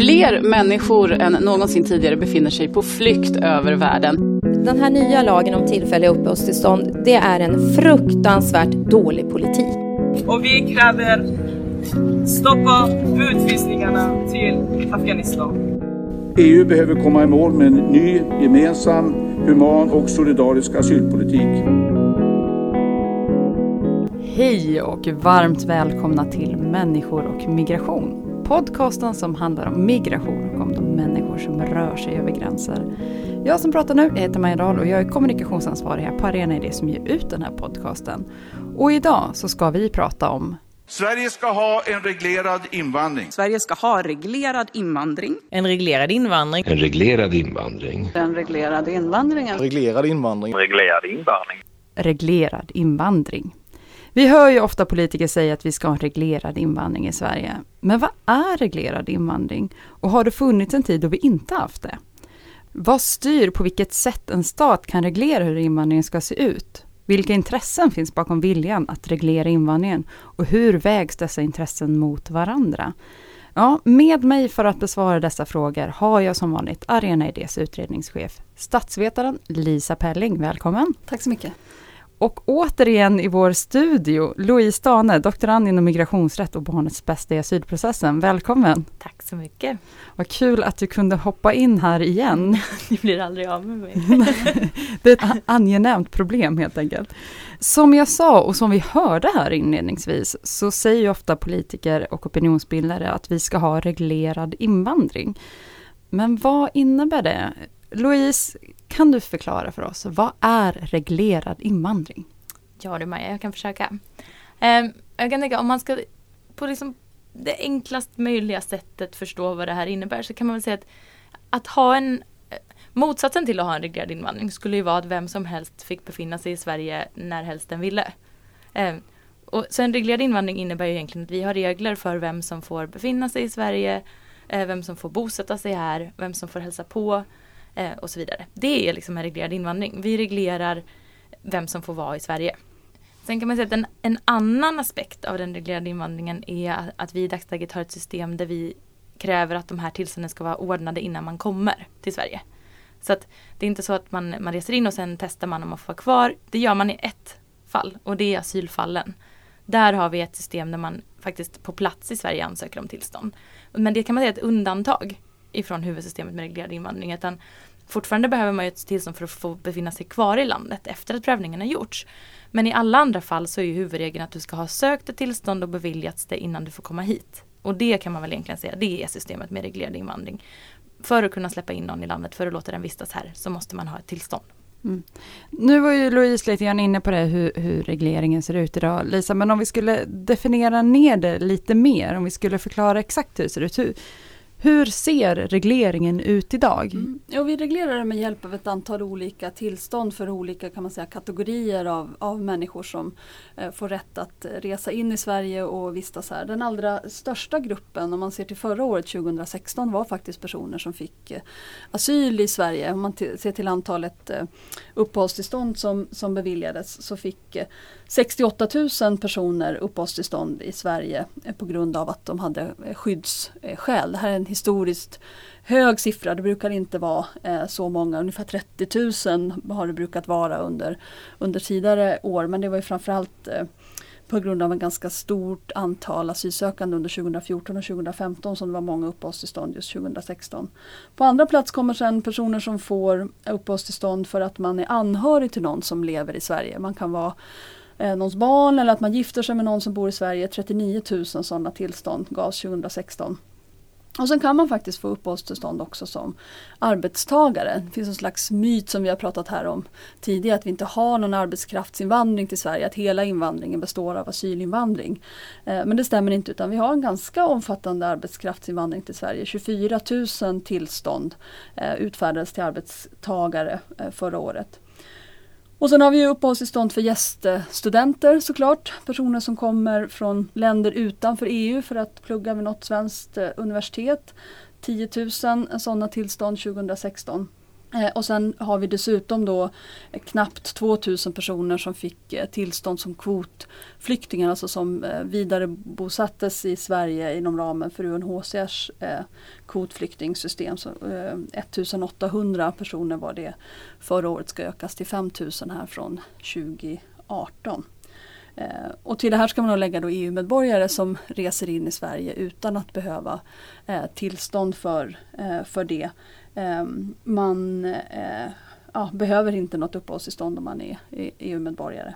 Fler människor än någonsin tidigare befinner sig på flykt över världen. Den här nya lagen om tillfälliga uppehållstillstånd, det är en fruktansvärt dålig politik. Och vi kräver stoppa utvisningarna till Afghanistan. EU behöver komma i mål med en ny, gemensam, human och solidarisk asylpolitik. Hej och varmt välkomna till Människor och migration. Podcasten som handlar om migration och om de människor som rör sig över gränser. Jag som pratar nu heter Maja Dahl och jag är kommunikationsansvarig här på Arena Idé som ger ut den här podcasten. Och idag så ska vi prata om Sverige ska ha en reglerad invandring. Sverige ska ha reglerad invandring. En reglerad invandring. En reglerad invandring. Den reglerade invandringen. Reglerad invandring. Reglerad invandring. Reglerad invandring. Vi hör ju ofta politiker säga att vi ska ha en reglerad invandring i Sverige. Men vad är reglerad invandring? Och har det funnits en tid då vi inte haft det? Vad styr på vilket sätt en stat kan reglera hur invandringen ska se ut? Vilka intressen finns bakom viljan att reglera invandringen? Och hur vägs dessa intressen mot varandra? Ja, med mig för att besvara dessa frågor har jag som vanligt Arena Idés utredningschef, statsvetaren Lisa Pelling. Välkommen! Tack så mycket! Och återigen i vår studio, Louise Stane, doktorand inom migrationsrätt och barnets bästa i asylprocessen. Välkommen! Tack så mycket! Vad kul att du kunde hoppa in här igen. Ni blir aldrig av med mig. det är ett angenämt problem helt enkelt. Som jag sa och som vi hörde här inledningsvis så säger ju ofta politiker och opinionsbildare att vi ska ha reglerad invandring. Men vad innebär det? Louise, kan du förklara för oss, vad är reglerad invandring? Ja du Maja, jag kan försöka. Ehm, jag kan tänka om man ska på liksom det enklast möjliga sättet förstå vad det här innebär så kan man väl säga att att ha en eh, Motsatsen till att ha en reglerad invandring skulle ju vara att vem som helst fick befinna sig i Sverige när helst den ville. Ehm, och så en reglerad invandring innebär ju egentligen att vi har regler för vem som får befinna sig i Sverige, eh, vem som får bosätta sig här, vem som får hälsa på, eh, och så vidare. Det är liksom en reglerad invandring. Vi reglerar vem som får vara i Sverige. Sen kan man säga att en, en annan aspekt av den reglerade invandringen är att vi i dagsläget har ett system där vi kräver att de här tillstånden ska vara ordnade innan man kommer till Sverige. Så att det är inte så att man, man reser in och sen testar man om man får vara kvar. Det gör man i ett fall och det är asylfallen. Där har vi ett system där man faktiskt på plats i Sverige ansöker om tillstånd. Men det kan man säga är ett undantag ifrån huvudsystemet med reglerad invandring. Utan fortfarande behöver man ju ett tillstånd för att få befinna sig kvar i landet efter att prövningen har gjorts. Men i alla andra fall så är ju huvudregeln att du ska ha sökt ett tillstånd och beviljats det innan du får komma hit. Och det kan man väl egentligen säga, det är systemet med reglerad invandring. För att kunna släppa in någon i landet, för att låta den vistas här, så måste man ha ett tillstånd. Mm. Nu var ju Louise lite grann inne på det, hur, hur, regleringen ser ut idag, Lisa, men om vi skulle definiera ner det lite mer, om vi skulle förklara exakt hur det ser ut. Hur, hur ser regleringen ut idag? Mm. Ja, vi reglerar det med hjälp av ett antal olika tillstånd för olika kan man säga, kategorier av, av människor som eh, får rätt att resa in i Sverige och vistas här. Den allra största gruppen, om man ser till förra året 2016, var faktiskt personer som fick eh, asyl i Sverige. Om man ser till antalet eh, uppehållstillstånd som, som beviljades så fick eh, 68 000 personer uppehållstillstånd i Sverige eh, på grund av att de hade eh, skyddsskäl. Det här är en historiskt hög siffra. Det brukar inte vara eh, så många, ungefär 30 000 har det brukat vara under, under tidigare år. Men det var ju framförallt på grund av en ganska stort antal asylsökande under 2014 och 2015 som det var många uppehållstillstånd just 2016. På andra plats kommer sen personer som får uppehållstillstånd för att man är anhörig till någon som lever i Sverige. Man kan vara eh, någons barn eller att man gifter sig med någon som bor i Sverige. 39 000 sådana tillstånd gavs 2016. Och sen kan man faktiskt få uppehållstillstånd också som arbetstagare. Det finns en slags myt som vi har pratat här om tidigare att vi inte har någon arbetskraftsinvandring till Sverige, att hela invandringen består av asylinvandring. Eh, men det stämmer inte utan vi har en ganska omfattande arbetskraftsinvandring till Sverige. 24 000 tillstånd eh, utfärdades till arbetstagare eh, förra året. Och sen har vi uppehållstillstånd för gäststudenter såklart. Personer som kommer från länder utanför EU för att plugga vid något svenskt eh, universitet. 10 000 sådana tillstånd 2016. Eh, och sen har vi dessutom då knappt 2000 personer som fick eh, tillstånd som kvotflyktingar, alltså som eh, vidarebosattes i Sverige inom ramen för UNHCRs kvotflyktingsystem. Så, 1800 personer var det förra året, ska ökas till 5000 här från 2018. Och till det här ska man lägga då EU-medborgare som reser in i Sverige utan att behöva tillstånd för, för det. Ehm, man eh, ja, behöver inte något uppehållstillstånd om man är EU-medborgare.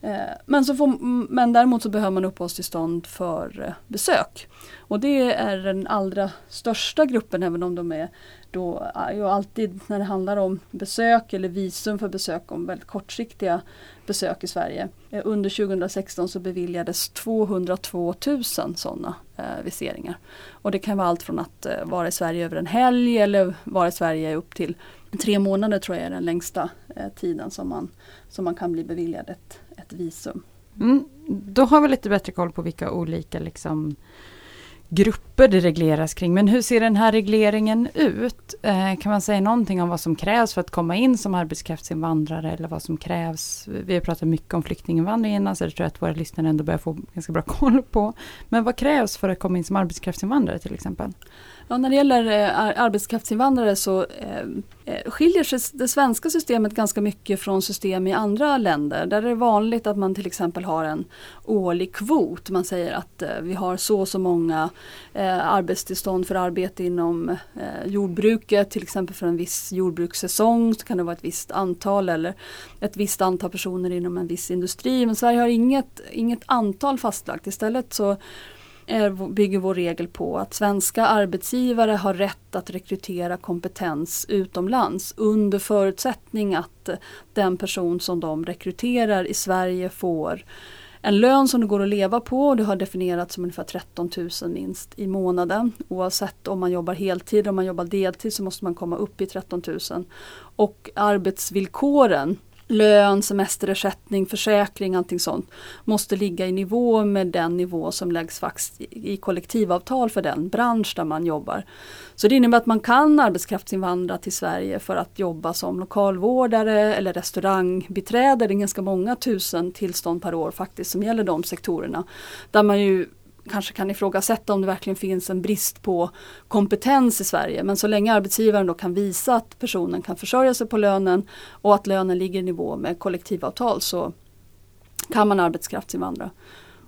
Eh, men, så får, men däremot så behöver man uppehållstillstånd för eh, besök. Och det är den allra största gruppen även om de är då ju alltid när det handlar om besök eller visum för besök om väldigt kortsiktiga besök i Sverige. Eh, under 2016 så beviljades 202 000 sådana eh, viseringar. Och det kan vara allt från att eh, vara i Sverige över en helg eller vara i Sverige upp till tre månader tror jag är den längsta eh, tiden som man, som man kan bli beviljad ett, ett visum. Mm, då har vi lite bättre koll på vilka olika liksom, grupper det regleras kring. Men hur ser den här regleringen ut? Eh, kan man säga någonting om vad som krävs för att komma in som arbetskraftsinvandrare eller vad som krävs? Vi har pratat mycket om flyktinginvandring innan så det tror jag att våra lyssnare ändå börjar få ganska bra koll på. Men vad krävs för att komma in som arbetskraftsinvandrare till exempel? Ja, när det gäller eh, arbetskraftsinvandrare så eh, eh, skiljer sig det svenska systemet ganska mycket från system i andra länder. Där är det vanligt att man till exempel har en årlig kvot. Man säger att vi har så och så många arbetstillstånd för arbete inom jordbruket. Till exempel för en viss jordbrukssäsong så kan det vara ett visst antal eller ett visst antal personer inom en viss industri. Men Sverige har inget, inget antal fastlagt. Istället så bygger vår regel på att svenska arbetsgivare har rätt att rekrytera kompetens utomlands under förutsättning att eh, den person som de rekryterar i Sverige får en lön som det går att leva på. och Det har definierats som ungefär 13 000 minst i månaden. Oavsett om man jobbar heltid eller om man jobbar deltid så måste man komma upp i 13 000. Och arbetsvillkoren lön, semesterersättning, försäkring, allting sånt måste ligga i nivå med den nivå som läggs fast i kollektivavtal för den bransch där man jobbar. Så det innebär att man kan arbetskraftsinvandra till Sverige för att jobba som lokalvårdare eller restaurangbiträde. Det är ganska många tusen tillstånd per år faktiskt som gäller de sektorerna. Där man ju kanske kan ifrågasätta om det verkligen finns en brist på kompetens i Sverige. Men så länge arbetsgivaren då kan visa att personen kan försörja sig på lönen och att lönen ligger i nivå med kollektivavtal så kan man arbetskraftsinvandra.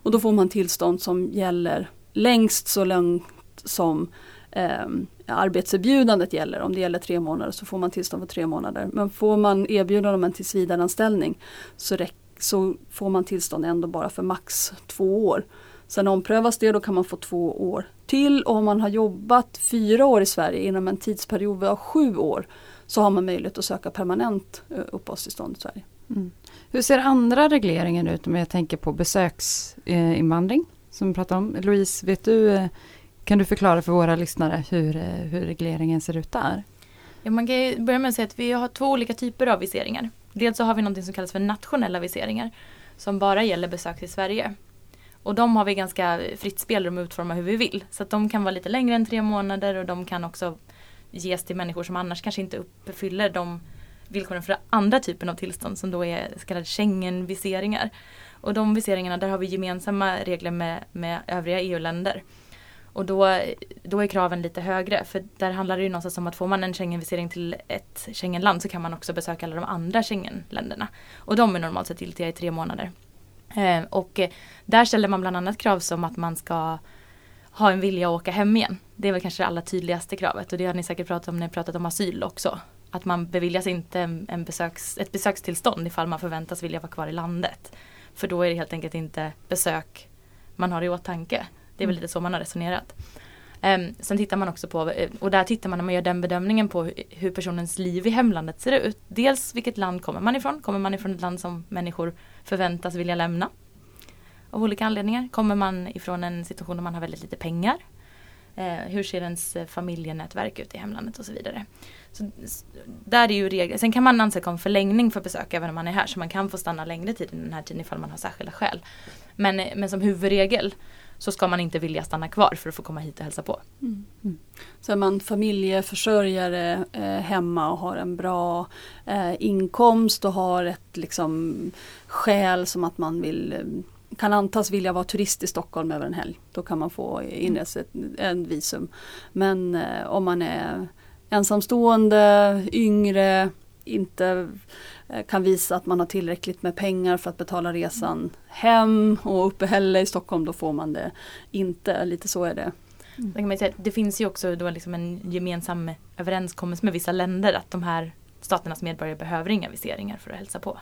Och då får man tillstånd som gäller längst så långt som eh, arbetserbjudandet gäller. Om det gäller tre månader så får man tillstånd för tre månader. Men får man erbjuda dem en tillsvidareanställning så, så får man tillstånd ändå bara för max två år. Sen omprövas det, då kan man få två år till. Och om man har jobbat fyra år i Sverige inom en tidsperiod av sju år så har man möjlighet att söka permanent eh, uppehållstillstånd i Sverige. Mm. Hur ser andra regleringen ut om jag tänker på besöksinvandring? Som vi pratade om. Louise, vet du, eh, kan du förklara för våra lyssnare hur, eh, hur regleringen ser ut där? Ja, man kan börja med att säga att vi har två olika typer av viseringar. Dels så har vi något som kallas för nationella viseringar som bara gäller besök till Sverige. Och de har vi ganska fritt spelrum att utforma hur vi vill. Så att de kan vara lite längre än tre månader och de kan också ges till människor som annars kanske inte uppfyller de villkoren för andra typen av tillstånd som då är så kallade Schengen-viseringar. Och de viseringarna, där har vi gemensamma regler med, med övriga EU-länder. Och då, då är kraven lite högre för där handlar det ju någonstans om att får man en Schengen-visering till ett Schengenland så kan man också besöka alla de andra Schengen-länderna. Och de är normalt sett giltiga i tre månader. Eh, och eh, där ställer man bland annat krav som att man ska ha en vilja att åka hem igen. Det är väl kanske det allra tydligaste kravet och det har ni säkert pratat om när ni pratat om asyl också. Att man beviljas inte en besöks, ett besökstillstånd ifall man förväntas vilja vara kvar i landet. För då är det helt enkelt inte besök man har i åtanke. Det är väl mm. lite så man har resonerat. Um, sen tittar man också på, eh, och där tittar man när man gör den bedömningen på hur personens liv i hemlandet ser ut. Dels vilket land kommer man ifrån? Kommer man ifrån ett land som människor förväntas vilja lämna? Av olika anledningar. Kommer man ifrån en situation där man har väldigt lite pengar? Eh, hur ser ens eh, familjenätverk ut i hemlandet och så vidare. Så, där är ju regler. Sen kan man ansöka om förlängning för besök även om man är här så man kan få stanna längre tid än den här tiden ifall man har särskilda skäl. Men, eh, men som huvudregel så ska man inte vilja stanna kvar för att få komma hit och hälsa på. Mm. Mm. Så är man familjeförsörjare eh, hemma och har en bra eh, inkomst och har ett liksom, skäl som att man vill eh, kan antas vilja vara turist i Stockholm över en helg. Då kan man få inresa en visum. Men eh, om man är ensamstående, yngre, inte Eh, kan visa att man har tillräckligt med pengar för att betala resan hem och uppehälle i Stockholm, då får man det inte. Lite så är det. Mm. Det finns ju också då liksom en gemensam överenskommelse med vissa länder att de här staternas medborgare behöver inga viseringar för att hälsa på.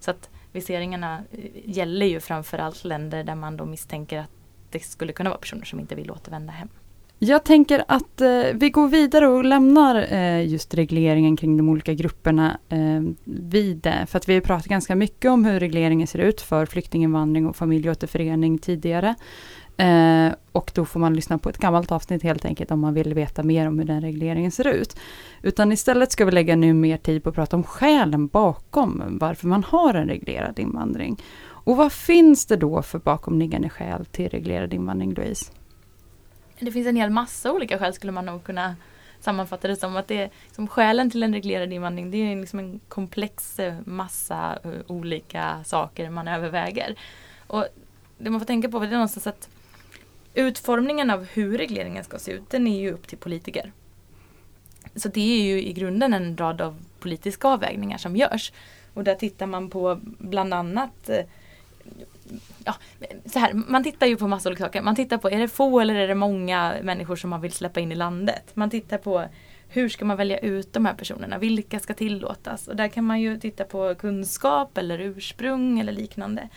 Så att viseringarna eh, gäller ju framförallt länder där man då misstänker att det skulle kunna vara personer som inte vill återvända hem. Jag tänker att eh, vi går vidare och lämnar eh, just regleringen kring de olika grupperna eh, vid det. För att vi har pratat ganska mycket om hur regleringen ser ut för flyktinginvandring och familjeåterförening tidigare. Eh, och då får man lyssna på ett gammalt avsnitt helt enkelt om man vill veta mer om hur den regleringen ser ut. Utan istället ska vi lägga nu mer tid på att prata om skälen bakom varför man har en reglerad invandring. Och vad finns det då för bakomliggande skäl till reglerad invandring, Louise? Det finns en hel massa olika skäl skulle man nog kunna sammanfatta det som. att det som Skälen till en reglerad invandring det är liksom en komplex eh, massa eh, olika saker man överväger. Och det man får tänka på är någonstans att utformningen av hur regleringen ska se ut den är ju upp till politiker. Så det är ju i grunden en rad av politiska avvägningar som görs. Och där tittar man på bland annat eh, ja, så här, man tittar ju på massa olika saker. Man tittar på, är det få eller är det många människor som man vill släppa in i landet? Man tittar på hur ska man välja ut de här personerna? Vilka ska tillåtas? Och där kan man ju titta på kunskap eller ursprung eller liknande.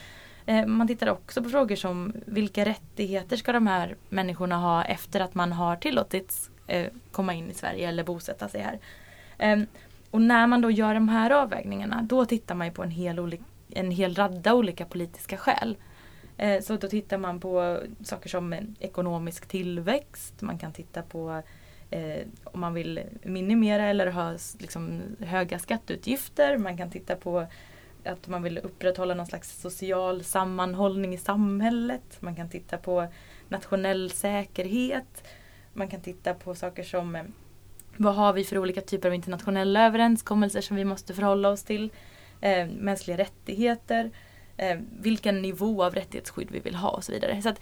Eh, man tittar också på frågor som vilka rättigheter ska de här människorna ha efter att man har tillåtits eh, komma in i Sverige eller bosätta sig här. Ehm, och när man då gör de här avvägningarna då tittar man på en hel, en hel radda olika politiska skäl. Eh, så då tittar man på saker som ekonomisk tillväxt, man kan titta på eh, om man vill minimera eller ha liksom, höga skatteutgifter, man kan titta på att man vill upprätthålla någon slags social sammanhållning i samhället, man kan titta på nationell säkerhet, man kan titta på saker som eh, vad har vi för olika typer av internationella överenskommelser som vi måste förhålla oss till, eh, mänskliga rättigheter, eh, vilken nivå av rättighetsskydd vi vill ha och så vidare. Så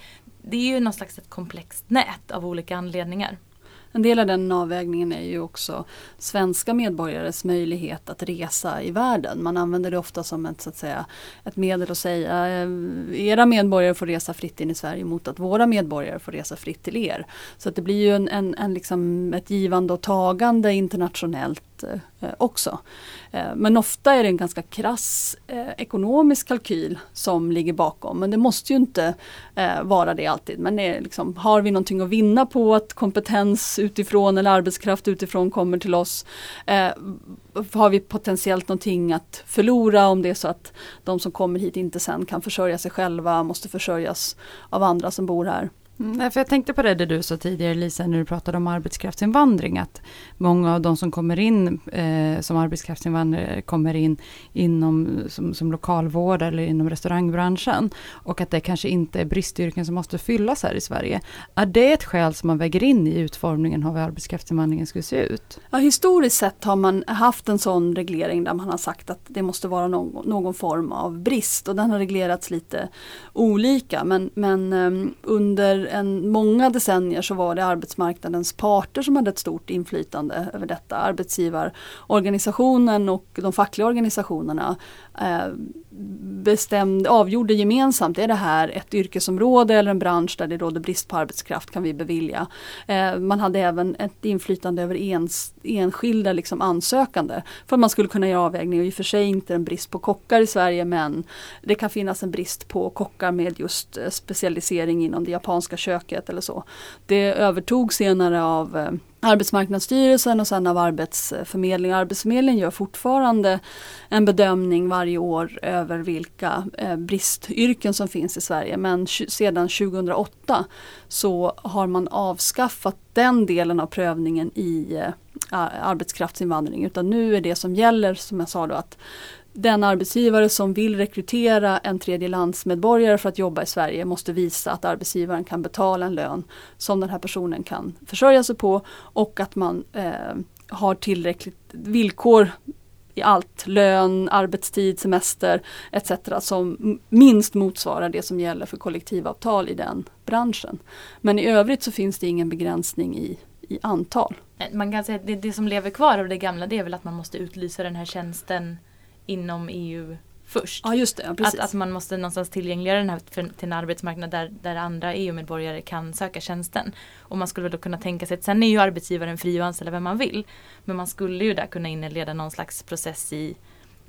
det är ju någon slags ett komplext nät av olika anledningar. En del av den avvägningen är ju också svenska medborgares möjlighet att resa i världen. Man använder det ofta som ett, så att säga, ett medel att säga eh, era medborgare får resa fritt in i Sverige mot att våra medborgare får resa fritt till er. Så att det blir ju en, en, en liksom ett givande och tagande internationellt eh, också. Eh, men ofta är det en ganska krass eh, ekonomisk kalkyl som ligger bakom. Men det måste ju inte eh, vara det alltid. Men det liksom, har vi någonting att vinna på att kompetens utifrån eller arbetskraft utifrån kommer till oss? Eh, har vi potentiellt någonting att förlora om det är så att de som kommer hit inte sen kan försörja sig själva, måste försörjas av andra som bor här? Mm, för jag tänkte på det, det du sa tidigare Lisa, när du pratade om arbetskraftsinvandring, att många av de som kommer in eh, som arbetskraftsinvandrare kommer in inom, som, som lokalvårdare eller inom restaurangbranschen. Och att det kanske inte är bristyrken som måste fyllas här i Sverige. Är det ett skäl som man väger in i utformningen av hur arbetskraftsinvandringen ska se ut? Ja, historiskt sett har man haft en sån reglering där man har sagt att det måste vara någon, någon form av brist och den har reglerats lite olika. Men, men ehm, under under en, många decennier så var det arbetsmarknadens parter som hade ett stort inflytande över detta. Arbetsgivarorganisationen och de fackliga organisationerna eh, bestämde, avgjorde gemensamt, är det här ett yrkesområde eller en bransch där det råder brist på arbetskraft kan vi bevilja. Eh, man hade även ett inflytande över ens, enskilda liksom ansökande för att man skulle kunna göra avvägningar. I och för sig inte en brist på kockar i Sverige men det kan finnas en brist på kockar med just eh, specialisering inom det japanska köket eller så. Det övertog senare av eh, Arbetsmarknadsstyrelsen och sen av Arbetsförmedlingen. Arbetsförmedlingen gör fortfarande en bedömning varje år över vilka eh, bristyrken som finns i Sverige. Men sedan 2008 så har man avskaffat den delen av prövningen i eh, arbetskraftsinvandring. Utan nu är det som gäller, som jag sa då, att den arbetsgivare som vill rekrytera en tredjelandsmedborgare för att jobba i Sverige måste visa att arbetsgivaren kan betala en lön som den här personen kan försörja sig på och att man eh, har tillräckligt villkor i allt, lön, arbetstid, semester etc. som minst motsvarar det som gäller för kollektivavtal i den branschen. Men i övrigt så finns det ingen begränsning i, i antal. Man kan säga att det, det som lever kvar av det gamla det är väl att man måste utlysa den här tjänsten inom EU först. Ja, just det, ja, att, att man måste någonstans tillgängliggöra den här för, till en arbetsmarknad där, där andra EU-medborgare kan söka tjänsten. Och man skulle då kunna tänka sig att sen är ju arbetsgivaren fri att anställa vem man vill. Men man skulle ju där kunna inleda någon slags process i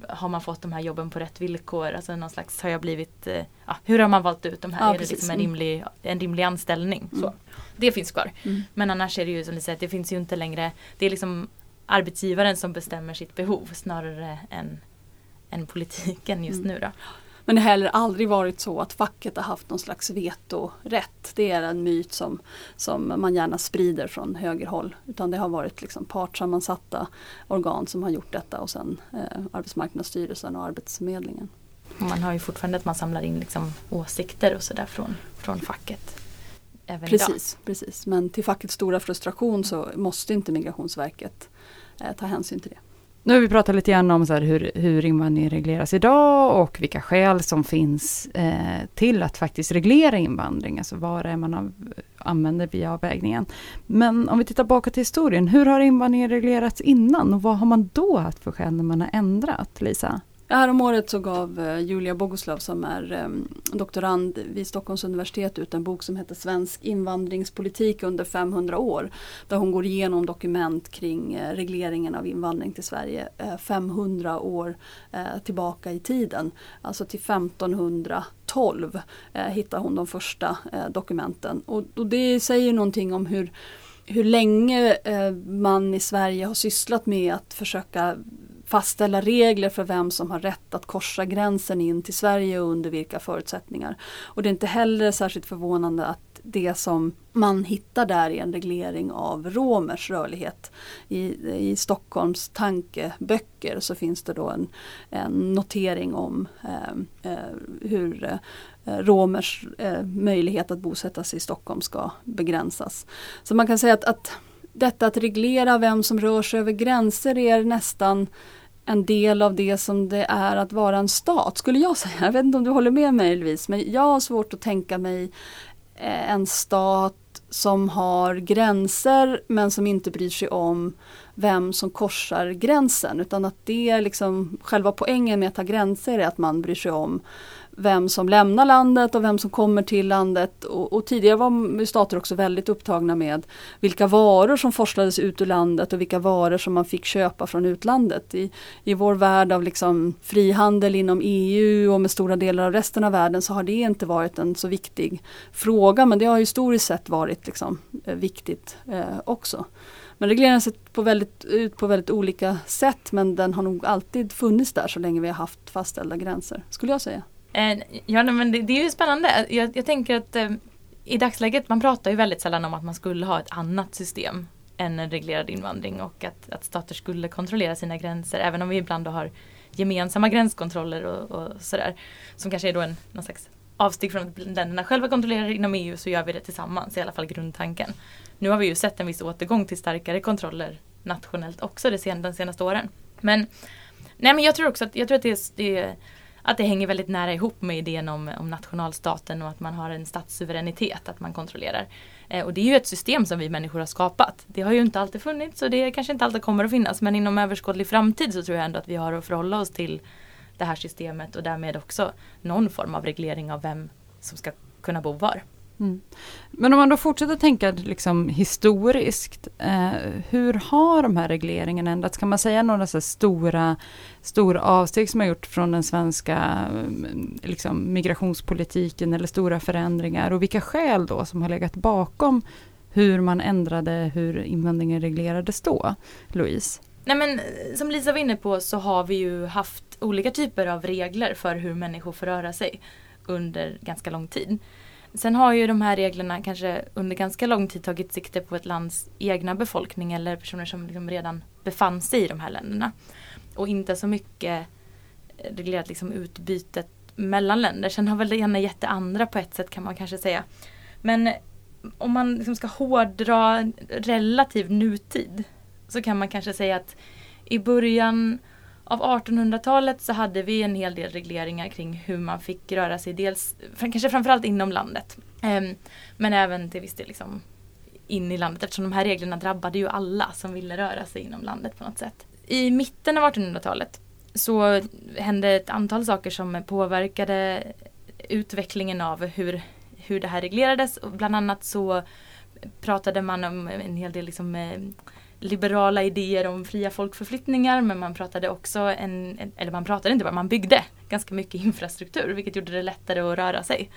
har man fått de här jobben på rätt villkor? Alltså någon slags, har jag blivit, eh, ja, hur har man valt ut de här? Ja, är det liksom en rimlig, en rimlig anställning? Mm. Så. Det finns kvar. Mm. Men annars är det ju som ni säger, det finns ju inte längre, det är liksom arbetsgivaren som bestämmer sitt behov snarare än, än politiken just Mm. nu då. Men det har heller aldrig varit så att facket har haft någon slags vetorätt. Det är en myt som, som man gärna sprider från högerhåll. Utan det har varit liksom partssammansatta organ som har gjort detta och sen eh, Arbetsmarknadsstyrelsen och Arbetsförmedlingen. Man har ju fortfarande att man samlar in liksom åsikter och sådär från, från facket. Även idag. Precis, precis, men till fackets stora frustration så måste inte Migrationsverket eh, ta hänsyn till det. Nu har vi pratat lite grann om så här hur, hur invandring regleras idag och vilka skäl som finns eh, till att faktiskt reglera invandring, alltså vad det är man av, använder via avvägningen. Men om vi tittar bakåt till historien, hur har invandringen reglerats innan och vad har man då haft för skäl när man har ändrat, Lisa? Häromåret så gav eh, Julia Bogoslav som är ehm, doktorand vid Stockholms universitet ut en bok som heter Svensk invandringspolitik under 500 år. Där hon går igenom dokument kring eh, regleringen av invandring till Sverige eh, 500 år tillbaka i tiden. Alltså till 1512 hittar hon de första dokumenten. Och, det säger någonting om hur hur länge man i Sverige har sysslat med att försöka fastställa regler för vem som har rätt att korsa gränsen in till Sverige och under vilka förutsättningar. Och det är inte heller särskilt förvånande att det som man hittar där är en reglering av romers rörlighet. I, i Stockholms tankeböcker så finns det då en, en notering om ehm, eh, hur eh, romers eh, möjlighet att bosätta sig i Stockholm ska begränsas. Så man kan säga att, att detta att reglera vem som rör sig över gränser är nästan en del av det som det är att vara en stat, skulle jag säga. Jag vet inte om du håller med mig Louise, men jag har svårt att tänka mig eh, en stat som har gränser men som inte bryr sig om vem som korsar gränsen utan att det är liksom själva poängen med att ha gränser är att man bryr sig om vem som lämnar landet och vem som kommer till landet. Och, och, tidigare var stater också väldigt upptagna med vilka varor som forslades ut ur landet och vilka varor som man fick köpa från utlandet. I, i vår värld av liksom frihandel inom EU och med stora delar av resten av världen så har det inte varit en så viktig fråga men det har historiskt sett varit liksom, eh, viktigt eh, också. Men regleringen ser på väldigt, ut på väldigt olika sätt men den har nog alltid funnits där så länge vi har haft fastställda gränser, skulle jag säga. Eh, ja, nej, men det, det är ju spännande. Jag, jag tänker att eh, i dagsläget, man pratar ju väldigt sällan om att man skulle ha ett annat system än en reglerad invandring och att, att stater skulle kontrollera sina gränser även om vi ibland då har gemensamma gränskontroller och, och sådär. Som kanske är då en någon slags avsteg från att länderna själva kontrollerar inom EU så gör vi det tillsammans, i alla fall grundtanken. Nu har vi ju sett en viss återgång till starkare kontroller nationellt också de, sen, de senaste åren. Men, nej men jag tror också att, jag tror att det, är, det, att det hänger väldigt nära ihop med idén om, om nationalstaten och att man har en statssuveränitet, att man kontrollerar. Eh, och det är ju ett system som vi människor har skapat. Det har ju inte alltid funnits och det kanske inte alltid kommer att finnas men inom överskådlig framtid så tror jag ändå att vi har att förhålla oss till det här systemet och därmed också någon form av reglering av vem som ska kunna bo var. Mm. Men om man då fortsätter tänka liksom historiskt, eh, hur har de här regleringarna ändrats? Kan man säga några så stora, stora avsteg som har gjorts från den svenska mm, liksom, migrationspolitiken eller stora förändringar och vilka skäl då som har legat bakom hur man ändrade hur invandringen reglerades då? Louise? Nej men eh, som Lisa var inne på så har vi ju haft olika typer av regler för hur människor får röra sig under ganska lång tid. Sen har ju de här reglerna kanske under ganska lång tid tagit sikte på ett lands egna befolkning eller personer som liksom redan befann sig i de här länderna. Och inte så mycket eh, reglerat liksom utbytet mellan länder. Sen har väl det ena gett det andra på ett sätt kan man kanske säga. Men eh, om man liksom ska hårdra relativ nutid så kan man kanske säga att i början av 1800-talet så hade vi en hel del regleringar kring hur man fick röra sig, dels kanske framförallt inom landet. Ehm, men även till viss del liksom in i landet eftersom de här reglerna drabbade ju alla som ville röra sig inom landet på något sätt. I mitten av 1800-talet så hände ett antal saker som påverkade utvecklingen av hur, hur det här reglerades. Bland annat så pratade man om en hel del liksom, eh, liberala idéer om fria folkförflyttningar men man pratade också, en, eller man pratade inte bara, man byggde ganska mycket infrastruktur vilket gjorde det lättare att röra sig.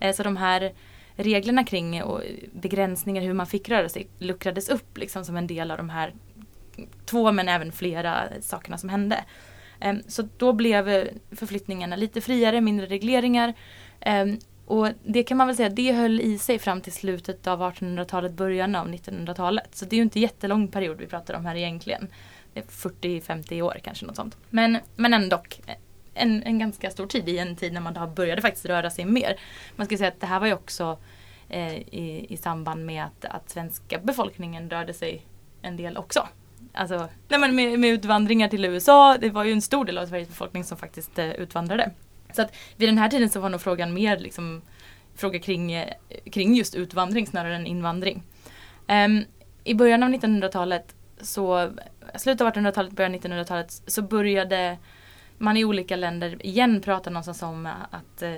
Eh, så de här reglerna kring eh, och begränsningar hur man fick röra sig luckrades upp liksom som en del av de här två men även flera sakerna som hände. Ehm, så då blev eh, förflyttningarna lite friare, mindre regleringar. Ehm, och det kan man väl säga, det höll i sig fram till slutet av 1800-talet, början av 1900-talet. Så det är ju inte jättelång period vi pratar om här egentligen. 40-50 år kanske något sånt. Men, men ändå en, en ganska stor tid i en tid när man började faktiskt röra sig mer. Man ska säga att det här var ju också eh, i, i samband med att, att svenska befolkningen rörde sig en del också. Alltså, nej men med, med utvandringar till USA, det var ju en stor del av Sveriges befolkning som faktiskt eh, utvandrade. Så att vid den här tiden så var nog frågan mer liksom fråga kring, eh, kring just utvandring snarare än invandring. Um, I början av 1900-talet, så eh, slutet av 1800-talet, början av 1900-talet så började man i olika länder igen prata någonstans om eh, att eh,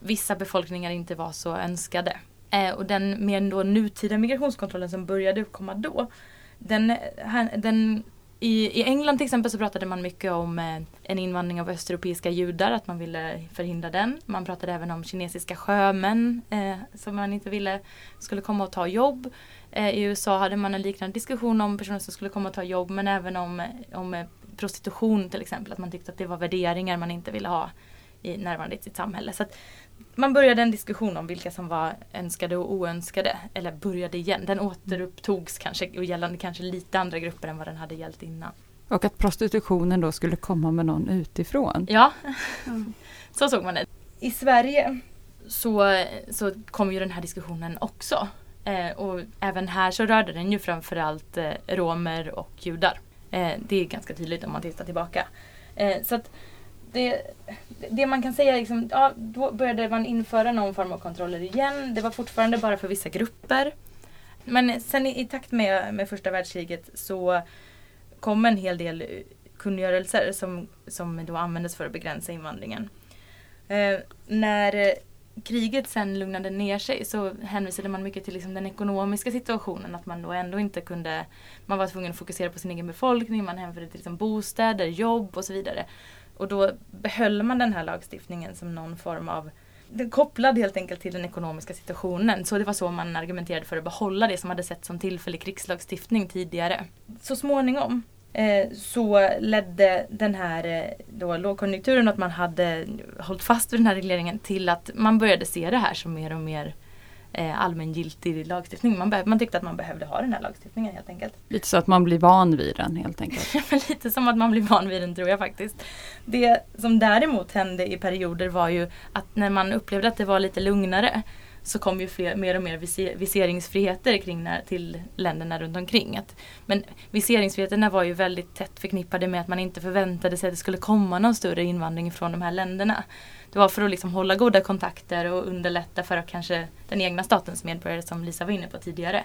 vissa befolkningar inte var så önskade. Eh, och den mer då nutida migrationskontrollen som började uppkomma då, den, den i, I England till exempel så pratade man mycket om eh, en invandring av östeuropeiska judar, att man ville förhindra den. Man pratade även om kinesiska sjömän eh, som man inte ville skulle komma och ta jobb. Eh, I USA hade man en liknande diskussion om personer som skulle komma och ta jobb men även om, eh, om eh, prostitution till exempel. Att man tyckte att det var värderingar man inte ville ha i närvarande i sitt samhälle. Så man började en diskussion om vilka som var önskade och oönskade. Eller började igen. Den återupptogs kanske och gällande kanske lite andra grupper än vad den hade gällt innan. Och att prostitutionen då skulle komma med någon utifrån. Ja, mm. så såg man det. I Sverige så, så kom ju den här diskussionen också. Eh, och även här så rörde den ju framförallt eh, romer och judar. Eh, det är ganska tydligt om man tittar tillbaka. Eh, så att det, det man kan säga är liksom, ja, då började man införa någon form av kontroller igen. Det var fortfarande bara för vissa grupper. Men sen i, i takt med, med första världskriget så kom en hel del kungörelser som, som då användes för att begränsa invandringen. Eh, när kriget sen lugnade ner sig så hänvisade man mycket till liksom den ekonomiska situationen. Att man då ändå inte kunde, man var tvungen att fokusera på sin egen befolkning, man hänvisade till liksom bostäder, jobb och så vidare. Och då behöll man den här lagstiftningen som någon form av kopplad helt enkelt till den ekonomiska situationen. Så det var så man argumenterade för att behålla det som hade sett som tillfällig krigslagstiftning tidigare. Så småningom eh, så ledde den här eh, då, lågkonjunkturen och att man hade hållit fast vid den här regleringen till att man började se det här som mer och mer eh, allmängiltig lagstiftning. Man, man tyckte att man behövde ha den här lagstiftningen helt enkelt. Lite så att man blir van vid den helt enkelt. Lite som att man blir van vid den tror jag faktiskt. Det som däremot hände i perioder var ju att när man upplevde att det var lite lugnare så kom ju fler, mer och mer viseringsfriheter kring när, till länderna runt omkring. Att, men viseringsfriheterna var ju väldigt tätt förknippade med att man inte förväntade sig att det skulle komma någon större invandring från de här länderna. Det var för att liksom hålla goda kontakter och underlätta för att kanske den egna statens medborgare som Lisa var inne på tidigare.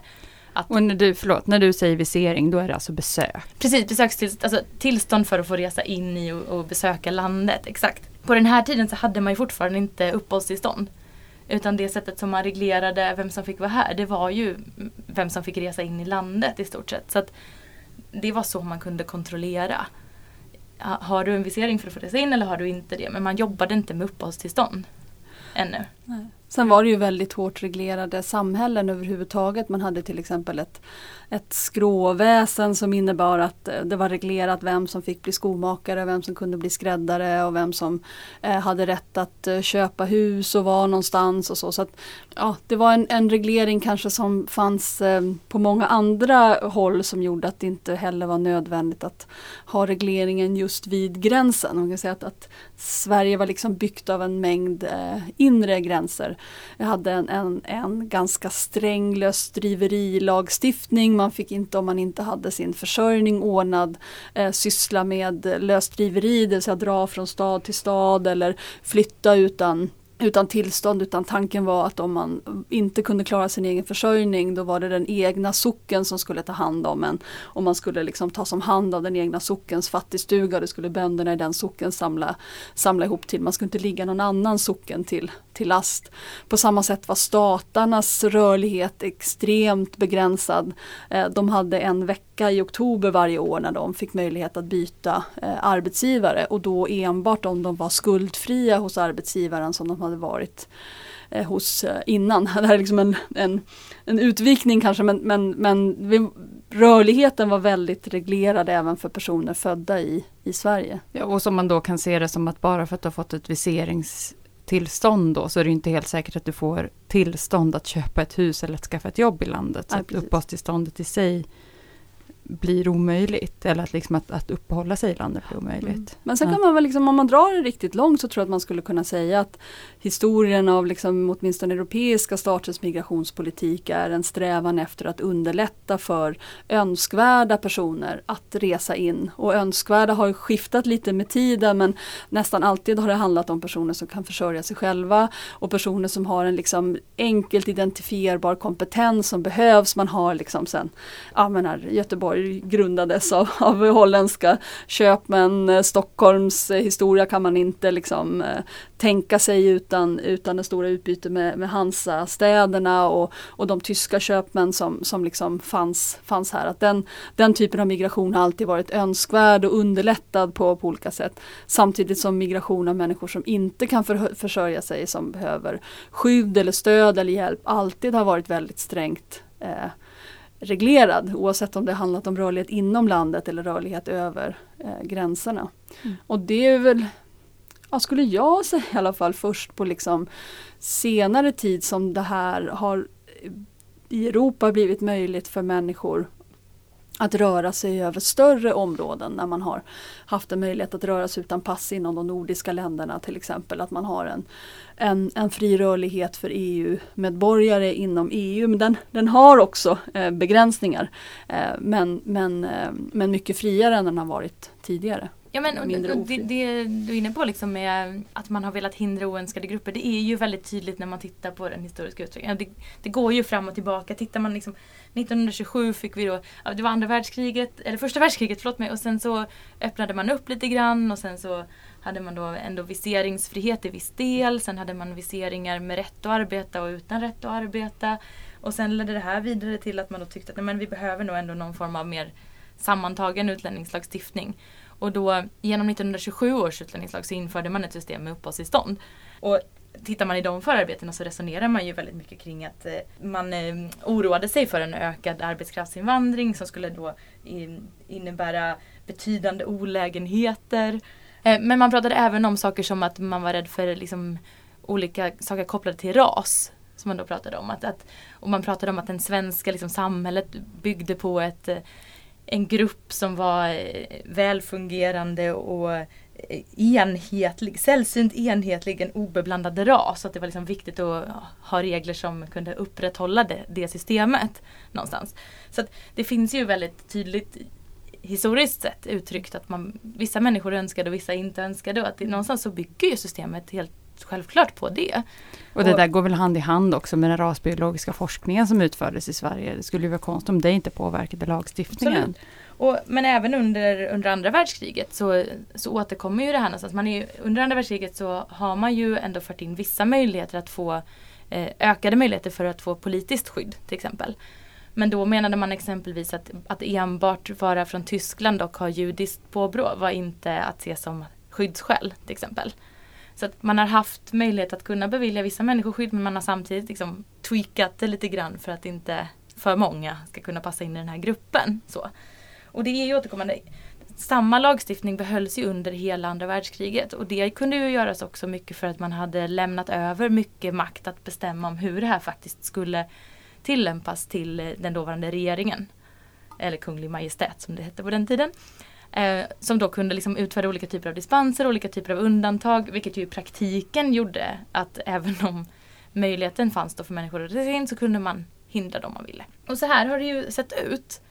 Att, och när du, förlåt, när du säger visering då är det alltså besök? Precis, besökstillstånd, alltså tillstånd för att få resa in i och, och besöka landet, exakt. På den här tiden så hade man ju fortfarande inte uppehållstillstånd. Utan det sättet som man reglerade vem som fick vara här, det var ju vem som fick resa in i landet i stort sett. Så att det var så man kunde kontrollera. Har du en visering för att få resa in eller har du inte det? Men man jobbade inte med uppehållstillstånd ännu. Nej. Sen var det ju väldigt hårt reglerade samhällen överhuvudtaget. Man hade till exempel ett, ett skråväsen som innebar att eh, det var reglerat vem som fick bli skomakare, vem som kunde bli skräddare och vem som eh, hade rätt att eh, köpa hus och var någonstans och så. så att, ja, det var en, en reglering kanske som fanns på många andra håll som gjorde att det inte heller var nödvändigt att ha regleringen just vid gränsen. Man kan säga att, att Sverige var liksom byggt av en mängd inre gränser. Vi hade en, en, en ganska sträng lösdriverilagstiftning. Man fick inte om man inte hade sin försörjning ordnad eh, syssla med eh, lösdriveri, det vill säga dra från stad till stad eller flytta utan utan tillstånd utan tanken var att om man inte kunde klara sin egen försörjning då var det den egna socken som skulle ta hand om en. Och man skulle liksom ta som hand av den egna sockens fattigstuga och det skulle bönderna i den socken samla, samla ihop till. Man skulle inte ligga någon annan socken till, till last. På samma sätt var statarnas rörlighet extremt begränsad. Eh, de hade en vecka i oktober varje år när de fick möjlighet att byta eh, arbetsgivare och då enbart om de var skuldfria hos arbetsgivaren som de hade varit eh, hos innan. Det här är liksom en, en, en utvikning kanske men, men, men vi, rörligheten var väldigt reglerad även för personer födda i, i Sverige. Ja, och som man då kan se det som att bara för att du har fått ett viserings tillstånd då, så är det inte helt säkert att du får tillstånd att köpa ett hus eller att skaffa ett jobb i landet. Så att uppehållstillståndet i sig blir omöjligt. Eller att, liksom att, att uppehålla sig i landet blir omöjligt. Mm. Men sen kan man väl, liksom, om man drar det riktigt långt så tror jag att man skulle kunna säga att historien av liksom, åtminstone europeiska staters migrationspolitik är en strävan efter att underlätta för önskvärda personer att resa in. Och önskvärda har skiftat lite med tiden men nästan alltid har det handlat om personer som kan försörja sig själva och personer som har en liksom enkelt identifierbar kompetens som behövs. Man har liksom sen, ja men här, Göteborg grundades av, av holländska köpmän. Stockholms historia kan man inte liksom eh, tänka sig utan, utan det stora utbytet med, med Hansa-städerna och, och de tyska köpmän som, som liksom fanns, fanns här. Att den, den typen av migration har alltid varit önskvärd och underlättad på, på olika sätt. Samtidigt som migration av människor som inte kan för, försörja sig, som behöver skydd eller stöd eller hjälp, alltid har varit väldigt strängt eh, reglerad oavsett om det handlat om rörlighet inom landet eller rörlighet över eh, gränserna. Mm. Och det är väl, ja, skulle jag säga i alla fall först på liksom senare tid som det här har eh, i Europa blivit möjligt för människor att röra sig över större områden när man har haft en möjlighet att röra sig utan pass inom de nordiska länderna till exempel. Att man har en, en, en fri rörlighet för EU-medborgare inom EU. Men den, den har också eh, begränsningar. Eh, men, men, eh, men mycket friare än den har varit tidigare. Ja men och, och det, det, du är inne på liksom med att man har velat hindra oönskade grupper. Det är ju väldigt tydligt när man tittar på den historiska utvecklingen. Det, det, går ju fram och tillbaka. Tittar man liksom 1927 fick vi då, det var andra världskriget, eller första världskriget, förlåt mig. Och sen så öppnade man upp lite grann och sen så hade man då ändå viseringsfrihet i viss del. Sen hade man viseringar med rätt att arbeta och utan rätt att arbeta. Och sen ledde det här vidare till att man då tyckte att nej, men vi behöver nog ändå någon form av mer sammantagen utlänningslagstiftning. Och då genom 1927 års utlänningslag så införde man ett system med uppehållstillstånd. Och tittar man i de förarbetena så resonerar man ju väldigt mycket kring att eh, man eh, oroade sig för en ökad arbetskraftsinvandring som skulle då innebära betydande olägenheter. Eh, men man pratade även om saker som att man var rädd för liksom, olika saker kopplade till ras. Som man då pratade om. Att, att, och man pratade om att den svenska liksom, samhället byggde på ett en grupp som var eh, välfungerande och eh, enhetlig, sällsynt enhetlig, en obeblandad ras. Så att det var liksom viktigt att ha regler som kunde upprätthålla det, det systemet någonstans. Så att det finns ju väldigt tydligt historiskt sett uttryckt att man, vissa människor önskade och vissa inte önskade och att det, någonstans så bygger ju systemet helt självklart på det. Och det där går väl hand i hand också med den rasbiologiska forskningen som utfördes i Sverige. Det skulle ju vara konstigt om det inte påverkade lagstiftningen. Och, men även under, under andra världskriget så, så återkommer ju det här någonstans. Man är, under andra världskriget så har man ju ändå fört in vissa möjligheter att få eh, ökade möjligheter för att få politiskt skydd till exempel. Men då menade man exempelvis att, att enbart vara från Tyskland och ha judiskt påbrå var inte att se som skyddsskäl till exempel. Så att man har haft möjlighet att kunna bevilja vissa människor skydd men man har samtidigt liksom tweakat det lite grann för att inte för många ska kunna passa in i den här gruppen. Så. Och det är ju återkommande. Samma lagstiftning behölls ju under hela andra världskriget och det kunde ju göras också mycket för att man hade lämnat över mycket makt att bestämma om hur det här faktiskt skulle tillämpas till eh, den dåvarande regeringen. Eller kunglig majestät som det hette på den tiden. Eh, som då kunde liksom utfärda olika typer av dispenser, olika typer av undantag, vilket ju i praktiken gjorde att även om möjligheten fanns då för människor att resa in så kunde man hindra dem man ville. Och så här har det ju sett ut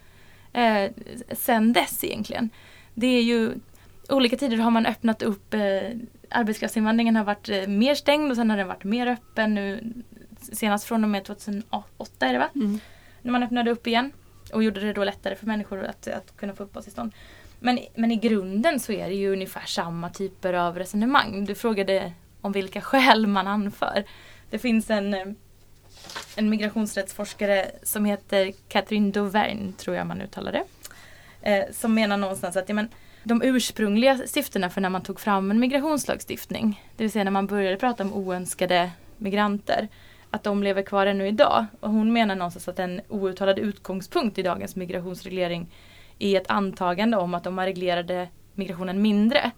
eh, sen dess egentligen. Det är ju olika tider har man öppnat upp eh, arbetskraftsinvandringen har varit eh, mer stängd och sen har den varit mer öppen nu senast från och med 2008 är det va? Mm. När man öppnade upp igen och gjorde det då lättare för människor att, att kunna få uppehållstillstånd. Men, men i grunden så är det ju ungefär samma typer av resonemang. Du frågade om vilka skäl man anför. Det finns en, eh, en migrationsrättsforskare som heter Catherine Dauvergne, tror jag man uttalar det. Eh, som menar någonstans att ja, men, de ursprungliga syftena för när man tog fram en migrationslagstiftning, det vill säga när man började prata om oönskade migranter, att de lever kvar ännu idag. Och hon menar någonstans att en outtalad utgångspunkt i dagens migrationsreglering är ett antagande om att om man reglerade migrationen mindre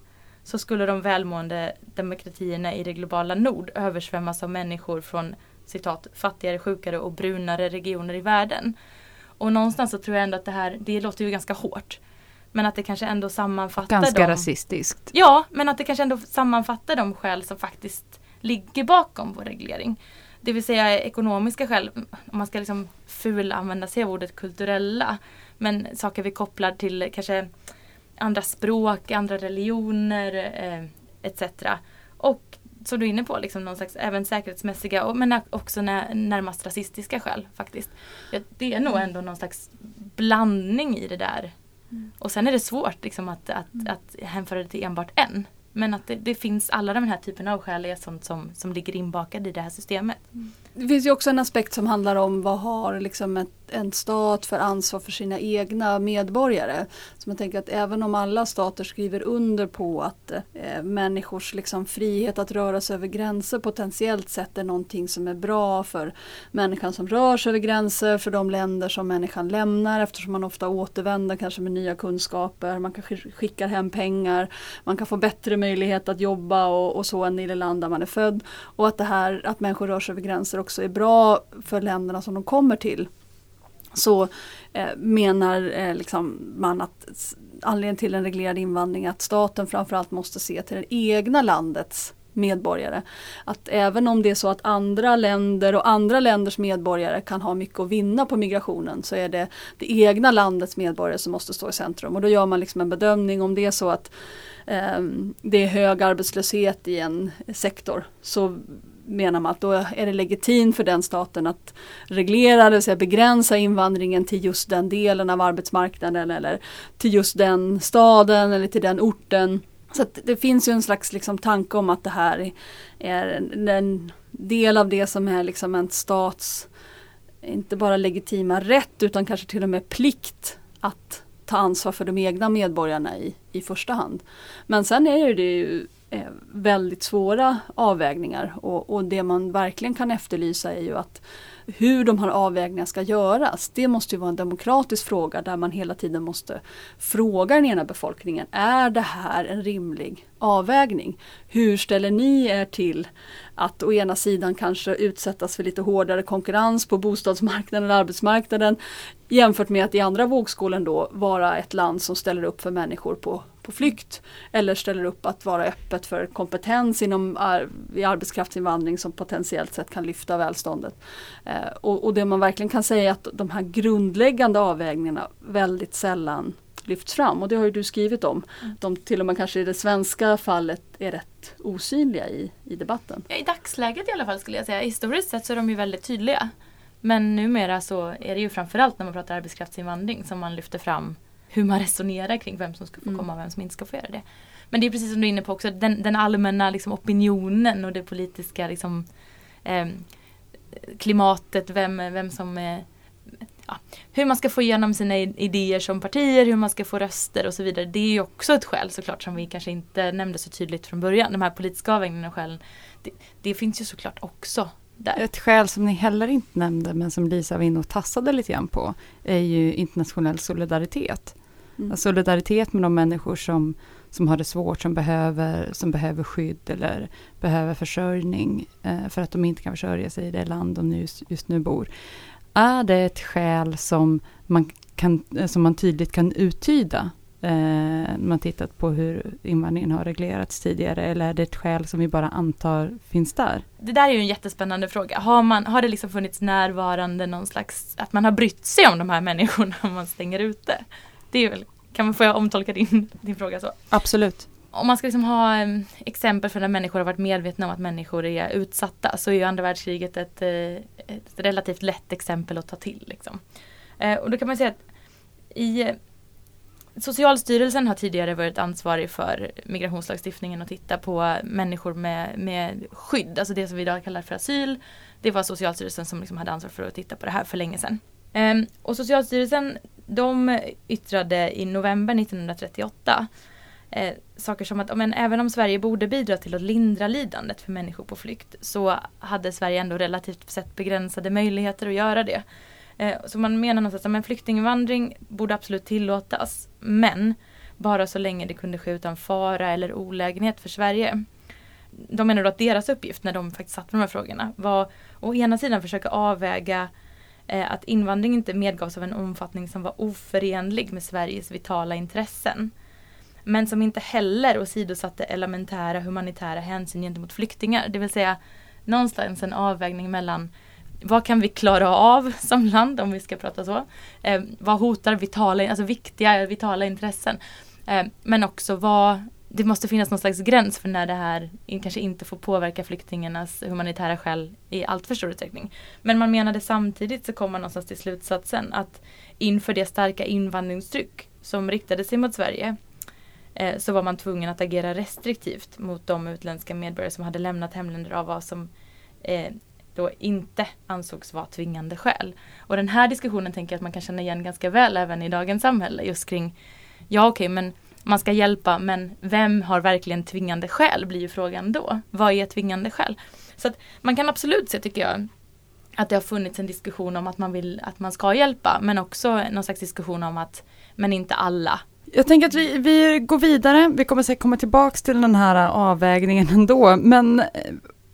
så skulle de välmående demokratierna i det globala nord översvämmas av människor från citat fattigare, sjukare och brunare regioner i världen. Och någonstans så tror jag ändå att det här, det låter ju ganska hårt. Men att det kanske ändå sammanfattar Ganska de, rasistiskt. Ja, men att det kanske ändå sammanfattar de skäl som faktiskt ligger bakom vår reglering. Det vill säga ekonomiska skäl, om man ska liksom fulanvända sig av ordet kulturella. Men saker vi kopplar till kanske andra språk, andra religioner eh, etc. Och som du är inne på, liksom någon slags även säkerhetsmässiga och, men också när, närmast rasistiska skäl faktiskt. Det är nog ändå någon slags blandning i det där. Mm. Och sen är det svårt liksom, att, att, mm. att hänföra det till enbart en. Men att det, det, finns alla de här typerna av skäl är sånt som, som ligger inbakade i det här systemet. Mm. Det finns ju också en aspekt som handlar om vad har liksom ett, en stat för ansvar för sina egna medborgare. Så man tänker att även om alla stater skriver under på att eh, människors liksom frihet att röra sig över gränser potentiellt sett är någonting som är bra för människan som rör sig över gränser, för de länder som människan lämnar eftersom man ofta återvänder kanske med nya kunskaper, man kanske skickar hem pengar, man kan få bättre möjlighet att jobba och, och så än i det land där man är född. Och att det här att människor rör sig över gränser också är bra för länderna som de kommer till. Så eh, menar eh, liksom man att anledningen till en reglerad invandring är att staten framförallt måste se till det egna landets medborgare. Att även om det är så att andra länder och andra länders medborgare kan ha mycket att vinna på migrationen så är det det egna landets medborgare som måste stå i centrum. Och då gör man liksom en bedömning om det är så att eh, det är hög arbetslöshet i en sektor så menar man att då är det legitimt för den staten att reglera, det vill säga begränsa invandringen till just den delen av arbetsmarknaden eller till just den staden eller till den orten. Så det finns ju en slags liksom tanke om att det här är en, en del av det som är liksom en stats inte bara legitima rätt utan kanske till och med plikt att ta ansvar för de egna medborgarna i, i första hand. Men sen är det ju Eh, väldigt svåra avvägningar och, och det man verkligen kan efterlysa är ju att hur de här avvägningarna ska göras, det måste ju vara en demokratisk fråga där man hela tiden måste fråga den ena befolkningen, är det här en rimlig avvägning? Hur ställer ni er till att å ena sidan kanske utsättas för lite hårdare konkurrens på bostadsmarknaden eller arbetsmarknaden jämfört med att i andra vågskålen då vara ett land som ställer upp för människor på på flykt eller ställer upp att vara öppet för kompetens inom ar i arbetskraftsinvandring som potentiellt sett kan lyfta välståndet. Eh, och, och, det man verkligen kan säga är att de här grundläggande avvägningarna väldigt sällan lyfts fram och det har ju du skrivit om. Mm. De till och med kanske i det svenska fallet är rätt osynliga i, i debatten. Ja, I dagsläget i alla fall skulle jag säga. Historiskt sett så är de ju väldigt tydliga. Men numera så är det ju framförallt när man pratar arbetskraftsinvandring som man lyfter fram hur man resonerar kring vem som ska få mm. komma och vem som inte ska få göra det. Men det är precis som du är inne på också, den, den allmänna liksom, opinionen och det politiska liksom, eh, klimatet, vem, vem som eh, ja, hur man ska få igenom sina idéer som partier, hur man ska få röster och så vidare. Det är ju också ett skäl såklart som vi kanske inte nämnde så tydligt från början. De här politiska avvägningarna och skälen. Det, det finns ju såklart också där. Ett skäl som ni heller inte nämnde men som Lisa var inne och tassade lite grann på är ju internationell solidaritet. Mm. Solidaritet med de människor som, som har det svårt, som behöver, som behöver skydd eller behöver försörjning eh, för att de inte kan försörja sig i det land de just, just nu bor. Är det ett skäl som man, kan, som man tydligt kan uttyda eh, man tittat på hur invandringen har reglerats tidigare eller är det ett skäl som vi bara antar finns där? Det där är ju en jättespännande fråga. Har, man, har det liksom funnits närvarande någon slags, att man har brytt sig om de här människorna man stänger ute? Det är väl, kan man få omtolka din, din fråga så? Absolut. Om man ska liksom ha um, exempel för när människor har varit medvetna om att människor är utsatta så är ju andra världskriget ett, uh, ett relativt lätt exempel att ta till. Liksom. Uh, och då kan man säga att i Socialstyrelsen har tidigare varit ansvarig för migrationslagstiftningen och titta på människor med, med skydd, alltså det som vi idag kallar för asyl. Det var Socialstyrelsen som liksom hade ansvar för att titta på det här för länge sedan. Um, och Socialstyrelsen de yttrade i november 1938 eh, saker som att men, även om Sverige borde bidra till att lindra lidandet för människor på flykt så hade Sverige ändå relativt sett begränsade möjligheter att göra det. Eh, så man menar någonstans att flyktinginvandring borde absolut tillåtas. Men bara så länge det kunde ske utan fara eller olägenhet för Sverige. De menar då att deras uppgift när de faktiskt satt med de här frågorna var å ena sidan försöka avväga eh, Eh, att invandring inte medgavs av en omfattning som var oförenlig med Sveriges vitala intressen. Men som inte heller åsidosatte elementära humanitära hänsyn gentemot flyktingar. Det vill säga någonstans en avvägning mellan vad kan vi klara av som land om vi ska prata så? Eh, vad hotar vitala, alltså viktiga vitala intressen? Eh, men också vad, det måste finnas någon slags gräns för när det här kanske inte får påverka flyktingarnas humanitära skäl i allt för stor utsträckning. Men man menade samtidigt så kom man någonstans till slutsatsen att inför det starka invandringstryck som riktade sig mot Sverige eh, så var man tvungen att agera restriktivt mot de utländska medborgare som hade lämnat hemländer av vad som eh, då inte ansågs vara tvingande skäl. Och den här diskussionen tänker jag att man kan känna igen ganska väl även i dagens samhälle just kring ja okej okay, men man ska hjälpa men vem har verkligen tvingande skäl blir ju frågan då. Vad är tvingande skäl? Så att man kan absolut se tycker jag att det har funnits en diskussion om att man vill att man ska hjälpa men också någon slags diskussion om att men inte alla jag tänker att vi, vi går vidare, vi kommer säkert komma tillbaks till den här avvägningen ändå, men eh,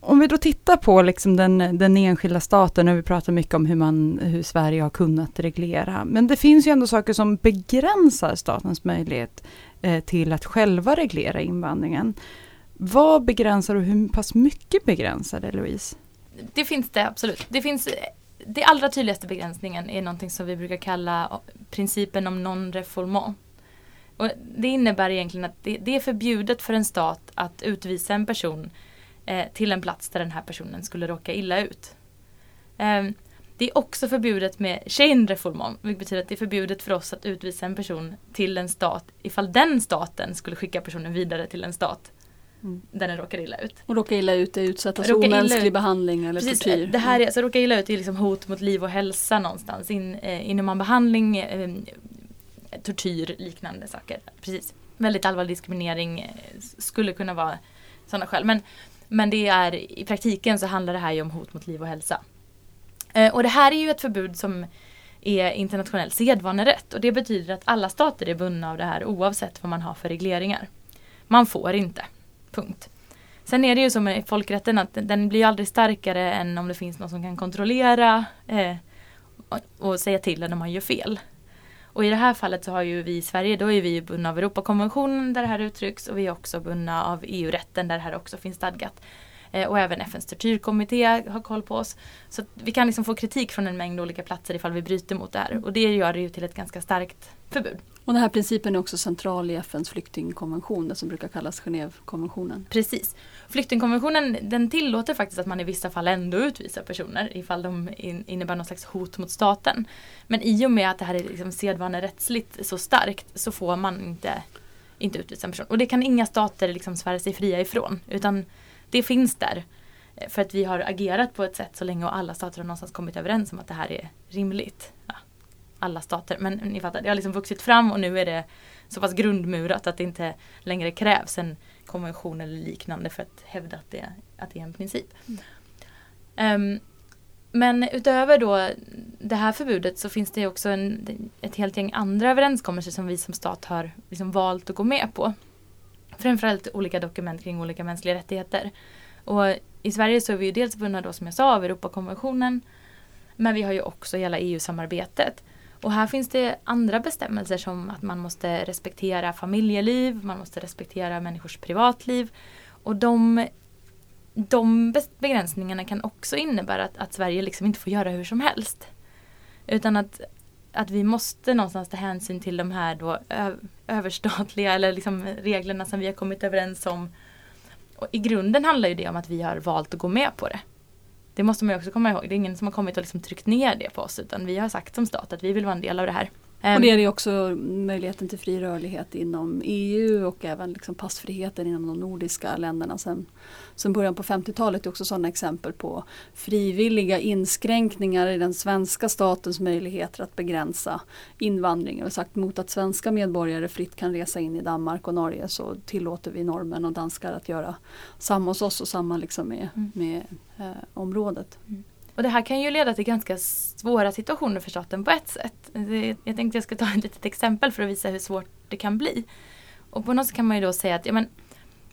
om vi då tittar på liksom den, den enskilda staten, och vi pratar mycket om hur, man, hur Sverige har kunnat reglera, men det finns ju ändå saker som begränsar statens möjlighet eh, till att själva reglera invandringen. Vad begränsar och hur pass mycket begränsar det, Louise? Det finns det absolut. Det finns det allra tydligaste begränsningen är någonting som vi brukar kalla principen om non-refoulement. Och det innebär egentligen att det, det, är förbjudet för en stat att utvisa en person eh, till en plats där den här personen skulle råka illa ut. Eh, det är också förbjudet med reformon, vilket betyder att det är förbjudet för oss att utvisa en person till en stat ifall den staten skulle skicka personen vidare till en stat mm. där den råkar illa ut. Och råka illa ut är utsättas för omänsklig behandling eller Precis, tortyr. Det här är, alltså, råka illa ut är liksom hot mot liv och hälsa någonstans. In, eh, inom behandling, eh, tortyr, liknande saker. Precis. Väldigt allvarlig diskriminering eh, skulle kunna vara sådana skäl. Men men det är i praktiken så handlar det här ju om hot mot liv och hälsa. Eh, och det här är ju ett förbud som är internationell sedvanerätt och det betyder att alla stater är bundna av det här oavsett vad man har för regleringar. Man får inte. Punkt. Sen är det ju som med folkrätten att den blir aldrig starkare än om det finns någon som kan kontrollera eh, och, säga till när man gör fel. Och i det här fallet så har ju vi i Sverige, då är vi bundna av Europakonventionen där det här uttrycks och vi är också bundna av EU-rätten där det här också finns stadgat. Eh, och även FNs tortyrkommitté har koll på oss. Så vi kan liksom få kritik från en mängd olika platser ifall vi bryter mot det här. Och det gör det ju till ett ganska starkt förbud. Och den här principen är också central i FNs flyktingkonvention, som brukar kallas Genèvekonventionen. Precis. Flyktingkonventionen den tillåter faktiskt att man i vissa fall ändå utvisar personer ifall de innebär någon slags hot mot staten. Men i och med att det här är liksom sedvanerättsligt så starkt så får man inte, inte utvisa en person. Och det kan inga stater liksom svära sig fria ifrån. Utan det finns där. Eh, för att vi har agerat på ett sätt så länge och alla stater har någonstans kommit överens om att det här är rimligt. Ja. alla stater. Men ni fattar, det har liksom vuxit fram och nu är det så pass grundmurat att det inte längre krävs en konvention eller liknande för att hävda att det, att det är en princip. Mm. Um, men utöver då det här förbudet så finns det också en, ett helt gäng andra överenskommelser som vi som stat har liksom valt att gå med på. Framförallt olika dokument kring olika mänskliga rättigheter. Och i Sverige så är vi ju dels bundna då som jag sa av Europakonventionen men vi har ju också hela EU-samarbetet. Och här finns det andra bestämmelser som att man måste respektera familjeliv, man måste respektera människors privatliv. Och de, de begränsningarna kan också innebära att, att Sverige liksom inte får göra hur som helst. Utan att, att vi måste någonstans ta hänsyn till de här då överstatliga eller liksom reglerna som vi har kommit överens om. Och I grunden handlar ju det om att vi har valt att gå med på det. Det måste man också komma ihåg. Det är ingen som har kommit och liksom tryckt ner det på oss utan vi har sagt som stat att vi vill vara en del av det här. Och det är ju också möjligheten till fri rörlighet inom EU och även liksom passfriheten inom de nordiska länderna sen, sen början på 50-talet är också sådana exempel på frivilliga inskränkningar i den svenska statens möjligheter att begränsa invandring. Och sagt mot att svenska medborgare fritt kan resa in i Danmark och Norge så tillåter vi norrmän och danskar att göra samma hos oss och samma liksom med, mm. med eh, området. Mm. Och det här kan ju leda till ganska svåra situationer för staten på ett sätt. Jag tänkte jag ska ta ett litet exempel för att visa hur svårt det kan bli. Och på något sätt kan man ju då säga att ja, men,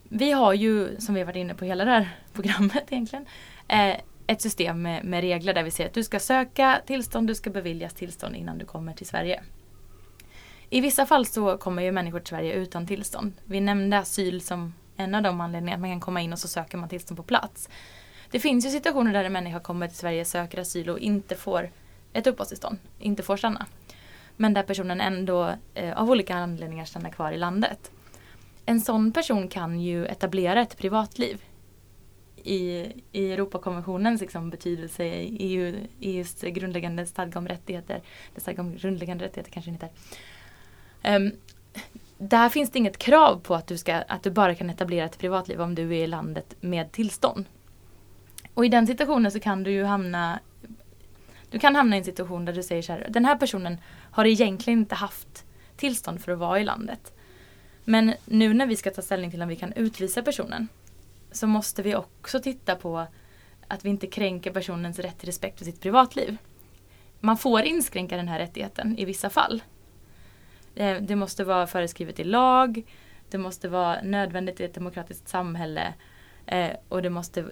vi har ju, som vi har varit inne på hela det här programmet egentligen, eh, ett system med, med, regler där vi säger att du ska söka tillstånd, du ska beviljas tillstånd innan du kommer till Sverige. I vissa fall så kommer ju människor till Sverige utan tillstånd. Vi nämnde asyl som en av de anledningarna att man kan komma in och så söker man tillstånd på plats. Det finns ju situationer där en människa kommer till Sverige, söker asyl och inte får ett uppehållstillstånd, inte får stanna. Men där personen ändå eh, av olika anledningar stannar kvar i landet. En sån person kan ju etablera ett privatliv. I, i Europakonventionens liksom, betydelse, i EU, EUs grundläggande stadga om rättigheter, det stadga om grundläggande rättigheter kanske inte är. Um, ehm, där finns det inget krav på att du, ska, att du bara kan etablera ett privatliv om du är i landet med tillstånd. Och i den situationen så kan du ju hamna Du kan hamna i en situation där du säger så här, den här personen har egentligen inte haft tillstånd för att vara i landet. Men nu när vi ska ta ställning till om vi kan utvisa personen så måste vi också titta på att vi inte kränker personens rätt till respekt för sitt privatliv. Man får inskränka den här rättigheten i vissa fall. Eh, det måste vara föreskrivet i lag, det måste vara nödvändigt i ett demokratiskt samhälle eh, och det måste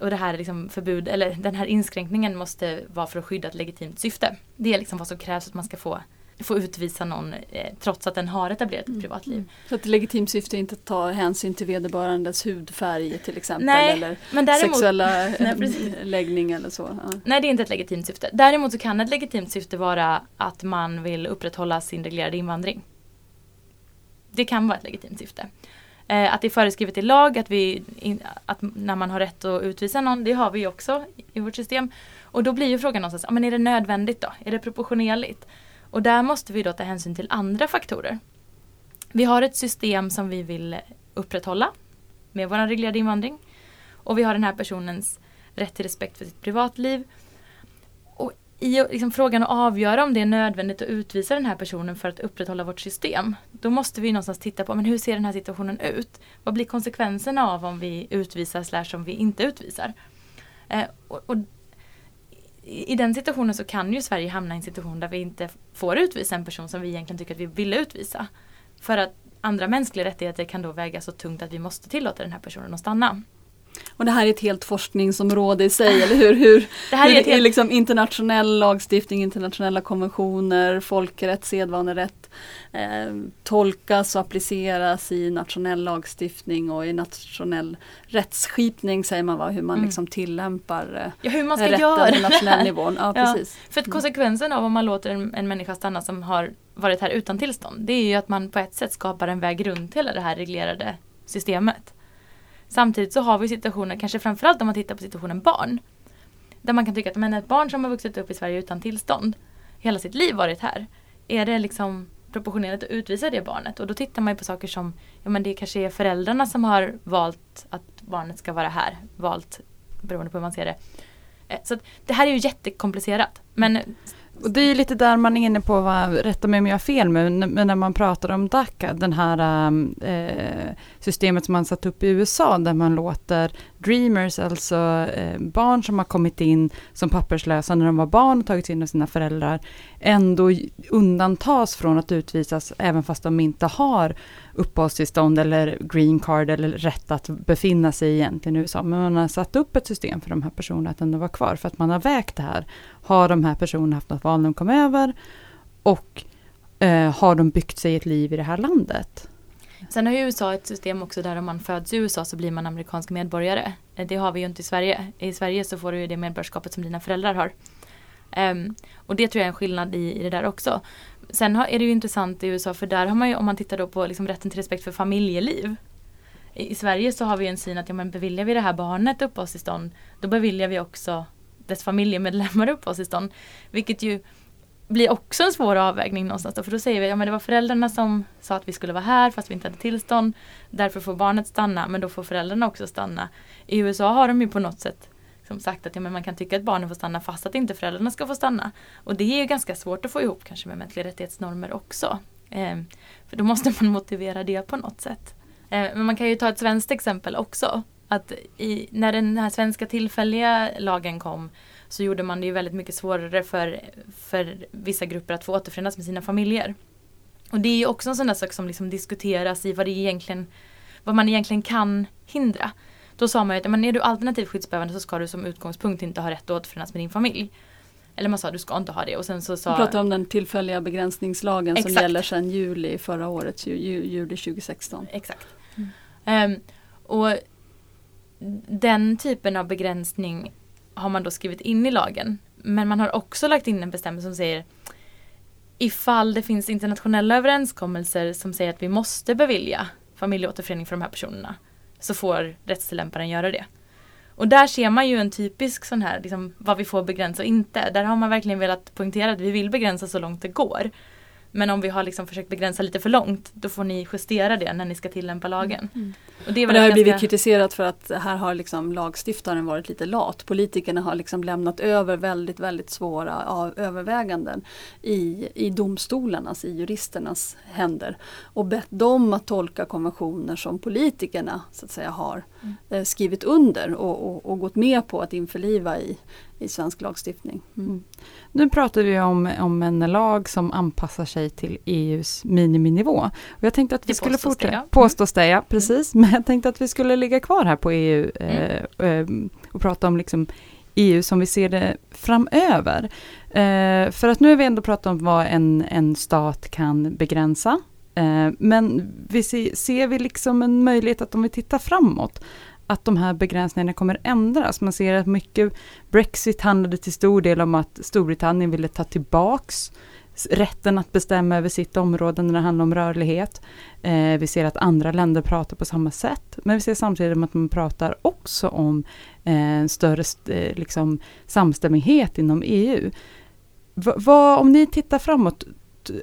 och det här liksom förbud, eller den här inskränkningen måste vara för att skydda ett legitimt syfte. Det är liksom vad som krävs att man ska få få utvisa någon eh, trots att den har etablerat ett mm. privatliv. Mm. Så att legitimt syfte är inte att ta hänsyn till vederbörandes hudfärg till exempel nej, eller men däremot, sexuella nej, läggning eller så? Ja. Nej det är inte ett legitimt syfte. Däremot så kan ett legitimt syfte vara att man vill upprätthålla sin reglerade invandring. Det kan vara ett legitimt syfte. Eh, att det är föreskrivet i lag att, vi, in, att när man har rätt att utvisa någon, det har vi också i vårt system. Och då blir ju frågan någonstans, men är det nödvändigt då? Är det proportionerligt? Och där måste vi då ta hänsyn till andra faktorer. Vi har ett system som vi vill upprätthålla med vår reglerade invandring. Och vi har den här personens rätt till respekt för sitt privatliv i liksom frågan att avgöra om det är nödvändigt att utvisa den här personen för att upprätthålla vårt system. Då måste vi någonstans titta på men hur ser den här situationen ut? Vad blir konsekvenserna av om vi utvisar slash om vi inte utvisar? Eh, och, och, I den situationen så kan ju Sverige hamna i en situation där vi inte får utvisa en person som vi egentligen tycker att vi vill utvisa. För att andra mänskliga rättigheter kan då väga så tungt att vi måste tillåta den här personen att stanna. Och det här är ett helt forskningsområde i sig, eller hur? hur det här är, hur, helt... liksom internationell lagstiftning, internationella konventioner, folkrätt, sedvanerätt eh, tolkas och appliceras i nationell lagstiftning och i nationell rättsskipning säger man va, hur man mm. liksom tillämpar eh, ja, hur man ska rätten göra på nationell nivå. Ja, ja, precis. För att mm. konsekvensen av om man låter en, en människa stanna som har varit här utan tillstånd, det är ju att man på ett sätt skapar en väg runt hela det här reglerade systemet. Samtidigt så har vi situationer, kanske framförallt om man tittar på situationen barn. Där man kan tycka att men ett barn som har vuxit upp i Sverige utan tillstånd, hela sitt liv varit här. Är det liksom proportionerligt att utvisa det barnet? Och då tittar man på saker som, ja men det kanske är föräldrarna som har valt att barnet ska vara här. Valt, beroende på hur man ser det. Eh, så det här är ju jättekomplicerat. Men Och det är lite där man är inne på, vad, rätta mig om jag har fel, men, när man pratar om DACA, den här eh, systemet som man satt upp i USA, där man låter dreamers, alltså eh, barn som har kommit in som papperslösa när de var barn och tagits in av sina föräldrar, ändå undantas från att utvisas, även fast de inte har uppehållstillstånd eller green card eller rätt att befinna sig egentligen i USA. Men man har satt upp ett system för de här personerna att ändå vara kvar, för att man har vägt det här. Har de här personerna haft något val när de kom över? Och eh, har de byggt sig ett liv i det här landet? Sen har ju USA ett system också där om man föds i USA så blir man amerikansk medborgare. Eh, det har vi ju inte i Sverige. I Sverige så får du ju det medborgarskapet som dina föräldrar har. Um, och det tror jag är en skillnad i, i det där också. Sen har, är det ju intressant i USA för där har man ju, om man tittar då på liksom rätten till respekt för familjeliv. I, I, Sverige så har vi en syn att ja, men beviljar vi det här barnet uppehållstillstånd då beviljar vi också dess familjemedlemmar uppehållstillstånd. Vilket ju blir också en svår avvägning någonstans då, för då säger vi att ja, det var föräldrarna som sa att vi skulle vara här fast vi inte hade tillstånd. Därför får barnet stanna men då får föräldrarna också stanna. I USA har de ju på något sätt som sagt att ja, men man kan tycka att barnen får stanna fast att inte föräldrarna ska få stanna. Och det är ju ganska svårt att få ihop kanske med mänskliga rättighetsnormer också. Eh, för då måste man motivera det på något sätt. Eh, men man kan ju ta ett svenskt exempel också. Att i, när den här svenska tillfälliga lagen kom så gjorde man det ju väldigt mycket svårare för, för vissa grupper att få återförenas med sina familjer. Och det är ju också en sån där sak som liksom diskuteras i vad, det egentligen, vad man egentligen kan hindra. Då sa man ju att men är du alternativt skyddsbehövande så ska du som utgångspunkt inte ha rätt att återförenas med din familj. Eller man sa du ska inte ha det och sen så sa... Du pratar om den tillfälliga begränsningslagen Exakt. som gäller sedan juli förra året, ju, juli 2016. Exakt. Mm. Um, och den typen av begränsning har man då skrivit in i lagen. Men man har också lagt in en bestämmelse som säger ifall det finns internationella överenskommelser som säger att vi måste bevilja familjeåterförening för de här personerna så får rättstillämparen göra det. Och där ser man ju en typisk sån här, liksom, vad vi får begränsa och inte. Där har man verkligen velat poängtera att vi vill begränsa så långt det går. Men om vi har liksom försökt begränsa lite för långt då får ni justera det när ni ska tillämpa lagen. Mm. Och det, och det har ganska... blivit kritiserat för att här har liksom lagstiftaren varit lite lat. Politikerna har liksom lämnat över väldigt, väldigt svåra överväganden i, i domstolarnas, i juristernas händer. Och bett dem att tolka konventioner som politikerna så att säga har mm. Eh, skrivit under och, och, och, gått med på att införliva i, i svensk lagstiftning. Mm. mm. Nu pratar vi om, om en lag som anpassar sig till EUs miniminivå. Och jag tänkte att vi det skulle fortsätta, ja. påstås det ja, mm. precis, mm. men jag tänkte att vi skulle ligga kvar här på EU mm. eh, eh, och prata om liksom EU som vi ser det framöver. Eh, för att nu har vi ändå pratat om vad en, en stat kan begränsa. Eh, men vi ser, ser vi liksom en möjlighet att om vi tittar framåt, att de här begränsningarna kommer ändras. Man ser att mycket Brexit handlade till stor del om att Storbritannien ville ta tillbaks rätten att bestämma över sitt område när det handlar om rörlighet. Eh, vi ser att andra länder pratar på samma sätt, men vi ser samtidigt att man pratar också om eh, större eh, liksom, samstämmighet inom EU. Va, va, om ni tittar framåt,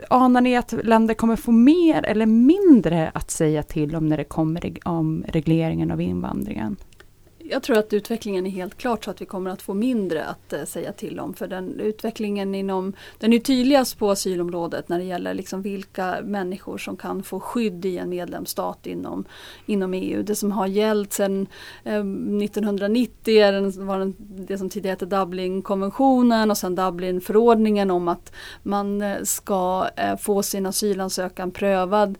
anar ni att länder kommer få mer eller mindre att säga till om när det kommer om regleringen av invandringen? Jag tror att utvecklingen är helt klart så att vi kommer att få mindre att eh, säga till om. För den utvecklingen inom, den är tydligast på asylområdet när det gäller liksom vilka människor som kan få skydd i en medlemsstat inom, inom EU. Det som har gällt sedan eh, 1990 är den, var den, det som tidigare hette Dublinkonventionen och sen Dublinförordningen om att man eh, ska få sin asylansökan prövad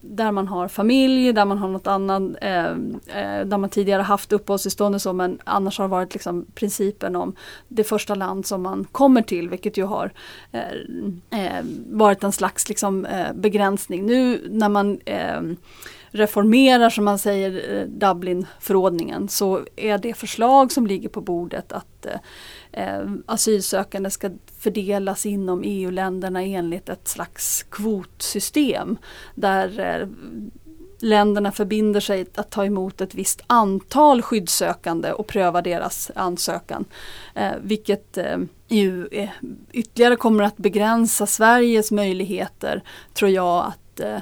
där man har familj, där man har något annat, där man tidigare haft uppehållstillstånd och så men annars har det varit liksom principen om det första land som man kommer till vilket ju har eh, eh varit en slags liksom, eh, begränsning. Nu när man eh, reformerar som man säger eh, Dublinförordningen så är det förslag som ligger på bordet att eh, eh asylsökande ska fördelas inom EU-länderna enligt ett slags kvotsystem där länderna förbinder sig att ta emot ett visst antal skyddssökande och pröva deras ansökan. Eh, vilket eh, ju eh, ytterligare kommer att begränsa Sveriges möjligheter, tror jag, att eh,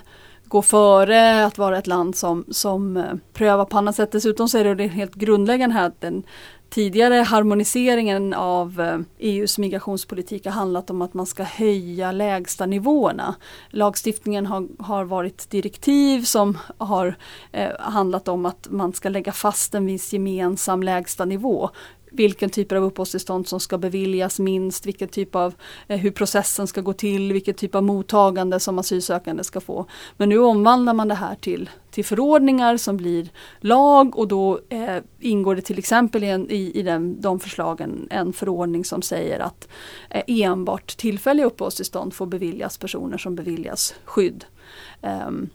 gå före, att vara ett land som, som eh, prövar på annat sätt. Dessutom så är det helt grundläggande här att den, tidigare harmoniseringen av eh, e EUs migrationspolitik har handlat om att man ska höja lägsta nivåerna. Lagstiftningen har, har varit direktiv som har eh, handlat om att man ska lägga fast en viss gemensam lägsta nivå vilken typ av uppehållstillstånd som ska beviljas minst, vilken typ av, eh, hur processen ska gå till, vilken typ av mottagande som asylsökande ska få. Men nu omvandlar man det här till, till förordningar som blir lag och då eh, ingår det till exempel i, en, i, i den, de förslagen en förordning som säger att eh, enbart tillfälliga uppehållstillstånd får beviljas personer som beviljas skydd. Um,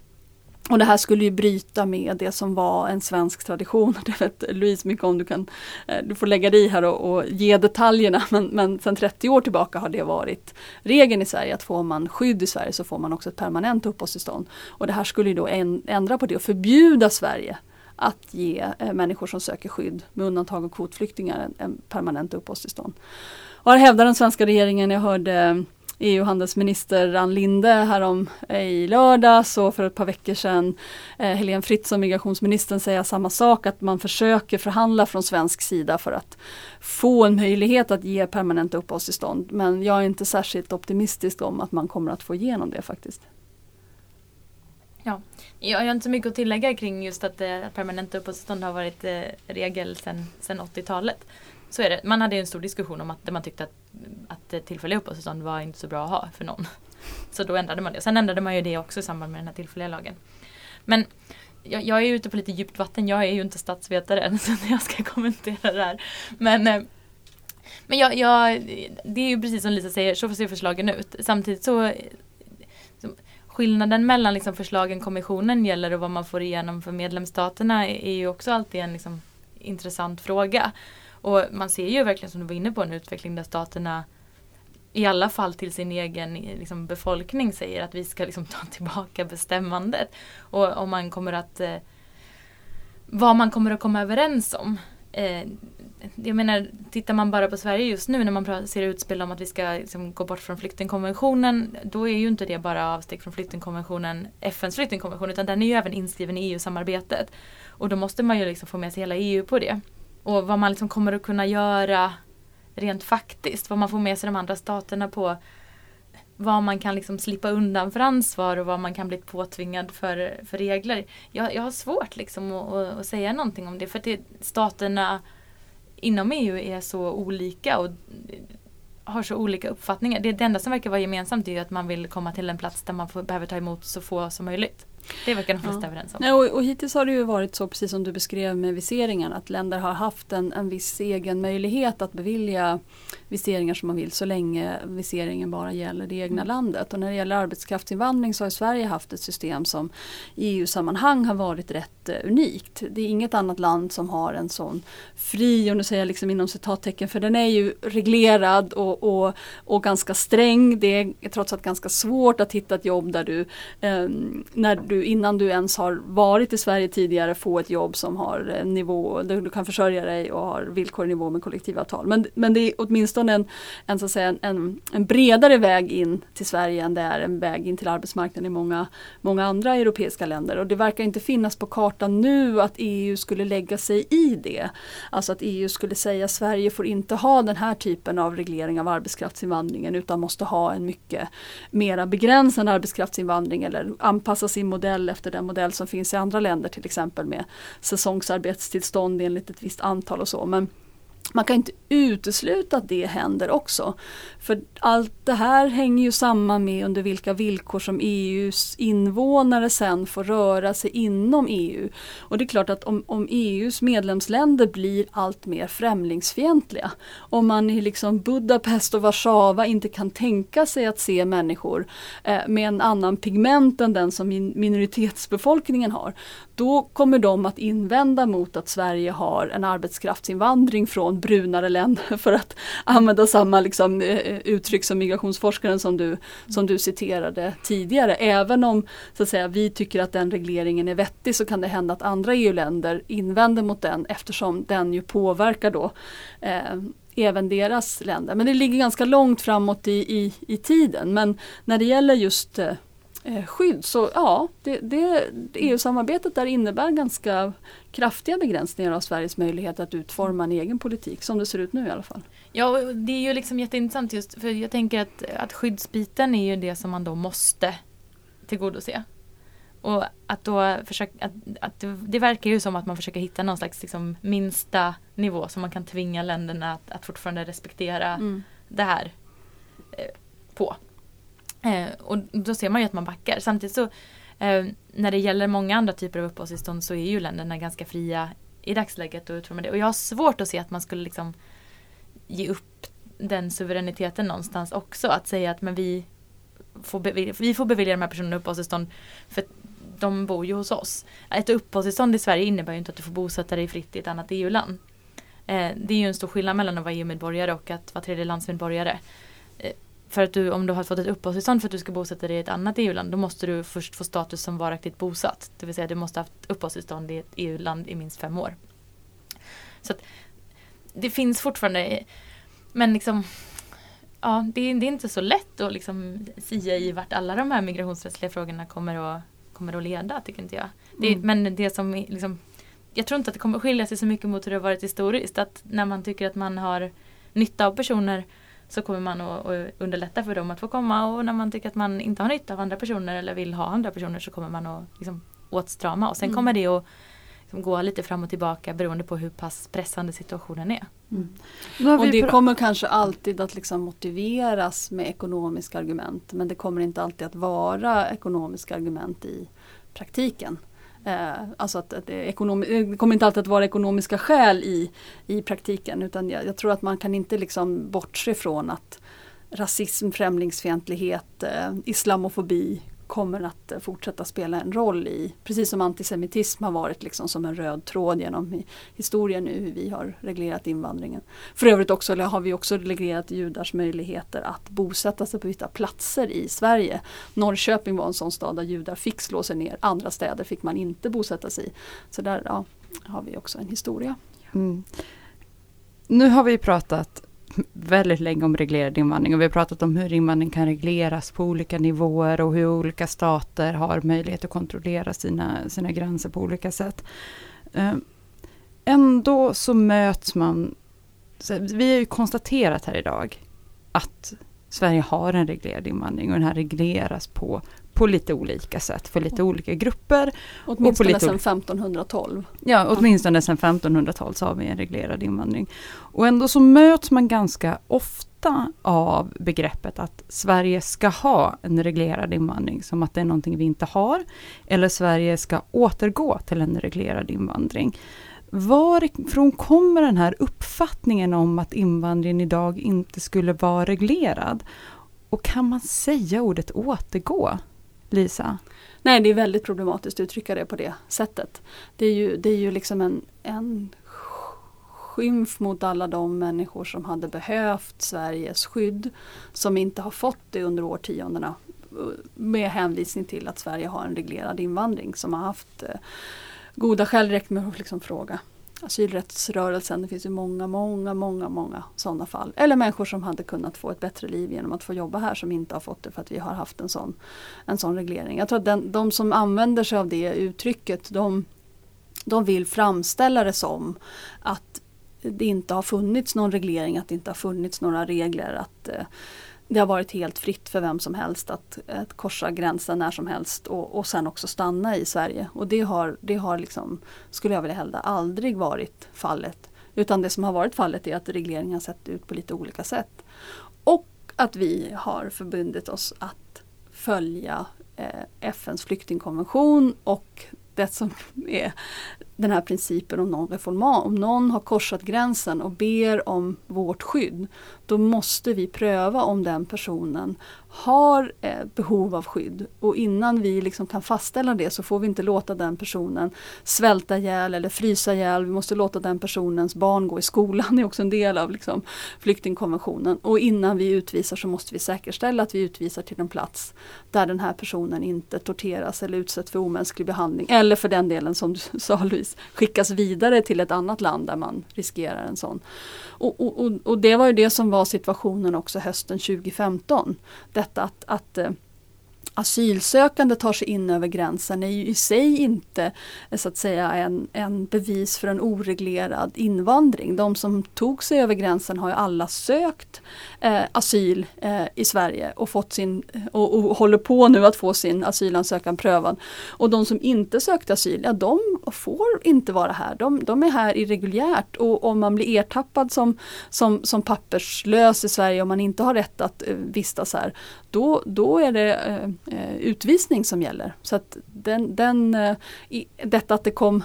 och det här skulle ju bryta med det som var en svensk tradition. Det vet Louise mycket om, du, kan, eh, du får lägga dig här och, och, ge detaljerna. Men, men sedan 30 år tillbaka har det varit regeln i Sverige att får man skydd i Sverige så får man också ett permanent uppehållstillstånd. Och det här skulle ju då ändra på det och förbjuda Sverige att ge eh, människor som söker skydd, med undantag av kvotflyktingar, en, en permanent uppehållstillstånd. Och här hävdar den svenska regeringen, jag hörde EU-handelsminister Ann Linde härom eh, i lördags och för ett par veckor sedan eh, Helene Fritzon, migrationsministern, säga samma sak att man försöker förhandla från svensk sida för att få en möjlighet att ge permanenta uppehållstillstånd. Men jag är inte särskilt optimistisk om att man kommer att få igenom det faktiskt. Ja, jag har inte så mycket att tillägga kring just att eh, permanenta uppehållstillstånd har varit eh, regel sedan 80-talet. Så är det. Man hade en stor diskussion om att man tyckte att, att tillfälliga uppehållstillstånd var inte så bra att ha för någon. Så då ändrade man det. Sen ändrade man ju det också i samband med den här tillfälliga lagen. Men jag, jag är ute på lite djupt vatten. Jag är ju inte statsvetare än så jag ska kommentera det här. Men, eh, men jag, jag, det är ju precis som Lisa säger, så ser förslagen ut. Samtidigt så skillnaden mellan liksom förslagen kommissionen gäller och vad man får igenom för medlemsstaterna är ju också alltid en liksom intressant fråga. Och man ser ju verkligen som du var inne på en utveckling där staterna i alla fall till sin egen liksom, befolkning säger att vi ska liksom, ta tillbaka bestämmandet. Och om man kommer att eh, vad man kommer att komma överens om. Eh, jag menar, tittar man bara på Sverige just nu när man ser utspel om att vi ska liksom, gå bort från flyktingkonventionen. Då är ju inte det bara avsteg från flyktingkonventionen, FNs flyktingkonvention, utan den är ju även inskriven i EU-samarbetet. Och då måste man ju liksom få med sig hela EU på det. Och vad man liksom kommer att kunna göra rent faktiskt. Vad man får med sig de andra staterna på. Vad man kan liksom slippa undan för ansvar och vad man kan bli påtvingad för, för regler. Jag, jag har svårt liksom att, att, säga någonting om det för att det, staterna inom EU är så olika och har så olika uppfattningar. Det, det enda som verkar vara gemensamt är att man vill komma till en plats där man får, behöver ta emot så få som möjligt. Det verkar de flesta ja. överens om. Nej, och, och hittills har det ju varit så precis som du beskrev med viseringarna att länder har haft en, en viss egen möjlighet att bevilja viseringar som man vill så länge viseringen bara gäller det egna mm. landet. Och när det gäller arbetskraftsinvandring så har Sverige haft ett system som i EU-sammanhang har varit rätt uh, unikt. Det är inget annat land som har en sån fri, och nu säger jag liksom inom citattecken, för den är ju reglerad och, och, och ganska sträng. Det är trots allt ganska svårt att hitta ett jobb där du, um, när du innan du ens har varit i Sverige tidigare få ett jobb som har en nivå där du kan försörja dig och har villkor i nivå med kollektivavtal. Men, men det är åtminstone en, en, så att säga, en, en bredare väg in till Sverige än det är en väg in till arbetsmarknaden i många, många andra europeiska länder. Och det verkar inte finnas på kartan nu att EU skulle lägga sig i det. Alltså att EU skulle säga att Sverige får inte ha den här typen av reglering av arbetskraftsinvandringen utan måste ha en mycket mera begränsad arbetskraftsinvandring eller anpassa sin modell efter den modell som finns i andra länder till exempel med säsongsarbetstillstånd enligt ett visst antal och så. Men man kan inte utesluta att det händer också. För allt det här hänger ju samman med under vilka villkor som EUs invånare sen får röra sig inom EU. Och det är klart att om, om EUs medlemsländer blir allt mer främlingsfientliga, om man i liksom Budapest och Warszawa inte kan tänka sig att se människor eh, med en annan pigment än den som min minoritetsbefolkningen har, då kommer de att invända mot att Sverige har en arbetskraftsinvandring från brunare länder för att använda samma liksom, eh, eh, uttryck som migrationsforskaren som du, som du citerade tidigare. Även om så att säga, vi tycker att den regleringen är vettig så kan det hända att andra EU-länder invänder mot den eftersom den ju påverkar då eh, även deras länder. Men det ligger ganska långt framåt i, i, i tiden. Men när det gäller just eh, skydd. Så ja, det, det, EU-samarbetet där innebär ganska kraftiga begränsningar av Sveriges möjlighet att utforma en egen politik, som det ser ut nu i alla fall. Ja, det är ju liksom jätteintressant just för jag tänker att, att skyddsbiten är ju det som man då måste tillgodose. Och att då försöka, att, att det, det, verkar ju som att man försöker hitta någon slags liksom minsta nivå som man kan tvinga länderna att, att fortfarande respektera mm. det här eh, på. Eh, och då ser man ju att man backar. Samtidigt så eh, när det gäller många andra typer av uppehållstillstånd så är ju länderna ganska fria i dagsläget och utformar det. Och jag har svårt att se att man skulle liksom ge upp den suveräniteten någonstans också. Att säga att men vi får bevilja, vi får bevilja de här personerna uppehållstillstånd för de bor ju hos oss. Ett uppehållstillstånd i Sverige innebär ju inte att du får bosätta dig fritt i ett annat EU-land. Eh, det är ju en stor skillnad mellan att vara EU-medborgare och att vara tredjelandsmedborgare. För att du, om du har fått ett uppehållstillstånd för att du ska bosätta dig i ett annat EU-land, då måste du först få status som varaktigt bosatt. Det vill säga du måste ha haft uppehållstillstånd i ett EU-land i minst fem år. Så att, det finns fortfarande, men liksom ja, det, det, är inte så lätt att liksom sia i vart alla de här migrationsrättsliga frågorna kommer att, kommer att leda, tycker inte jag. Det, mm. Men det som liksom, jag tror inte att det kommer skilja sig så mycket mot hur det har varit historiskt. Att när man tycker att man har nytta av personer så kommer man att, att underlätta för dem att få komma och när man tycker att man inte har nytta av andra personer eller vill ha andra personer så kommer man att liksom åtstrama och sen mm. kommer det att liksom gå lite fram och tillbaka beroende på hur pass pressande situationen är. Mm. Och det kommer kanske alltid att liksom motiveras med ekonomiska argument men det kommer inte alltid att vara ekonomiska argument i praktiken. Eh, alltså att, att det, eh, det, kommer inte alltid att vara ekonomiska skäl i, i praktiken utan jag, jag tror att man kan inte liksom bortse från att rasism, främlingsfientlighet, eh, islamofobi kommer att eh, fortsätta spela en roll i, precis som antisemitism har varit liksom som en röd tråd genom historien nu hur vi har reglerat invandringen. För övrigt också, har vi också reglerat judars möjligheter att bosätta sig på vissa platser i Sverige. Norrköping var en sån stad där judar fick slå sig ner, andra städer fick man inte bosätta sig i. Så där ja, har vi också en historia. Mm. Nu har vi pratat väldigt länge om reglerad invandring och vi har pratat om hur invandring kan regleras på olika nivåer och hur olika stater har möjlighet att kontrollera sina, sina gränser på olika sätt. Ehm, ändå så möts man, vi har ju konstaterat här idag att Sverige har en reglerad invandring och den här regleras på på lite olika sätt för lite olika grupper. Åtminstone sedan 1512. Ja, åtminstone sedan 1512 så har vi en reglerad invandring. Och ändå så möts man ganska ofta av begreppet att Sverige ska ha en reglerad invandring, som att det är någonting vi inte har. Eller Sverige ska återgå till en reglerad invandring. Varifrån kommer den här uppfattningen om att invandringen idag inte skulle vara reglerad? Och kan man säga ordet återgå? Lisa? Nej, det är väldigt problematiskt att uttrycka det på det sättet. Det är ju, det är ju liksom en, en skymf mot alla de människor som hade behövt Sveriges skydd som inte har fått det under årtiondena med hänvisning till att Sverige har en reglerad invandring som har haft eh, goda skäl räckt med att liksom fråga asylrättsrörelsen. Det finns ju många, många, många, många sådana fall. Eller människor som hade kunnat få ett bättre liv genom att få jobba här som inte har fått det för att vi har haft en sån, en sån reglering. Jag tror att den, de som använder sig av det uttrycket de, de vill framställa det som att det inte har funnits någon reglering, att det inte har funnits några regler. att eh, det har varit helt fritt för vem som helst att, att korsa gränsen när som helst och, och sen också stanna i Sverige. Och det har, det har liksom, skulle jag vilja hävda, aldrig varit fallet. Utan det som har varit fallet är att regleringen har sett ut på lite olika sätt. Och att vi har förbundit oss att följa eh, FNs flyktingkonvention och det som är den här principen om någon reformat, Om någon har korsat gränsen och ber om vårt skydd, då måste vi pröva om den personen har eh, behov av skydd. Och innan vi liksom kan fastställa det så får vi inte låta den personen svälta ihjäl eller frysa ihjäl. Vi måste låta den personens barn gå i skolan, det är också en del av liksom, flyktingkonventionen. Och innan vi utvisar så måste vi säkerställa att vi utvisar till en plats där den här personen inte torteras eller utsätts för omänsklig behandling. Eller för den delen som du sa Louise, skickas vidare till ett annat land där man riskerar en sån. Och, och, och, och det var ju det som var situationen också hösten 2015 detta att, att, eh, asylsökande tar sig in över gränsen är ju i sig inte eh, så att säga en, en bevis för en oreglerad invandring. De som tog sig över gränsen har ju alla sökt eh, asyl eh, i Sverige och, fått sin, eh, och, och, håller på nu att få sin asylansökan prövad. Och de som inte sökte asyl, ja de får inte vara här. De, de är här irreguljärt och om man blir ertappad som, som, som papperslös i Sverige och man inte har rätt att eh, vistas här, då, då är det eh, eh, utvisning som gäller. Så att den, den, eh, i, detta att det kom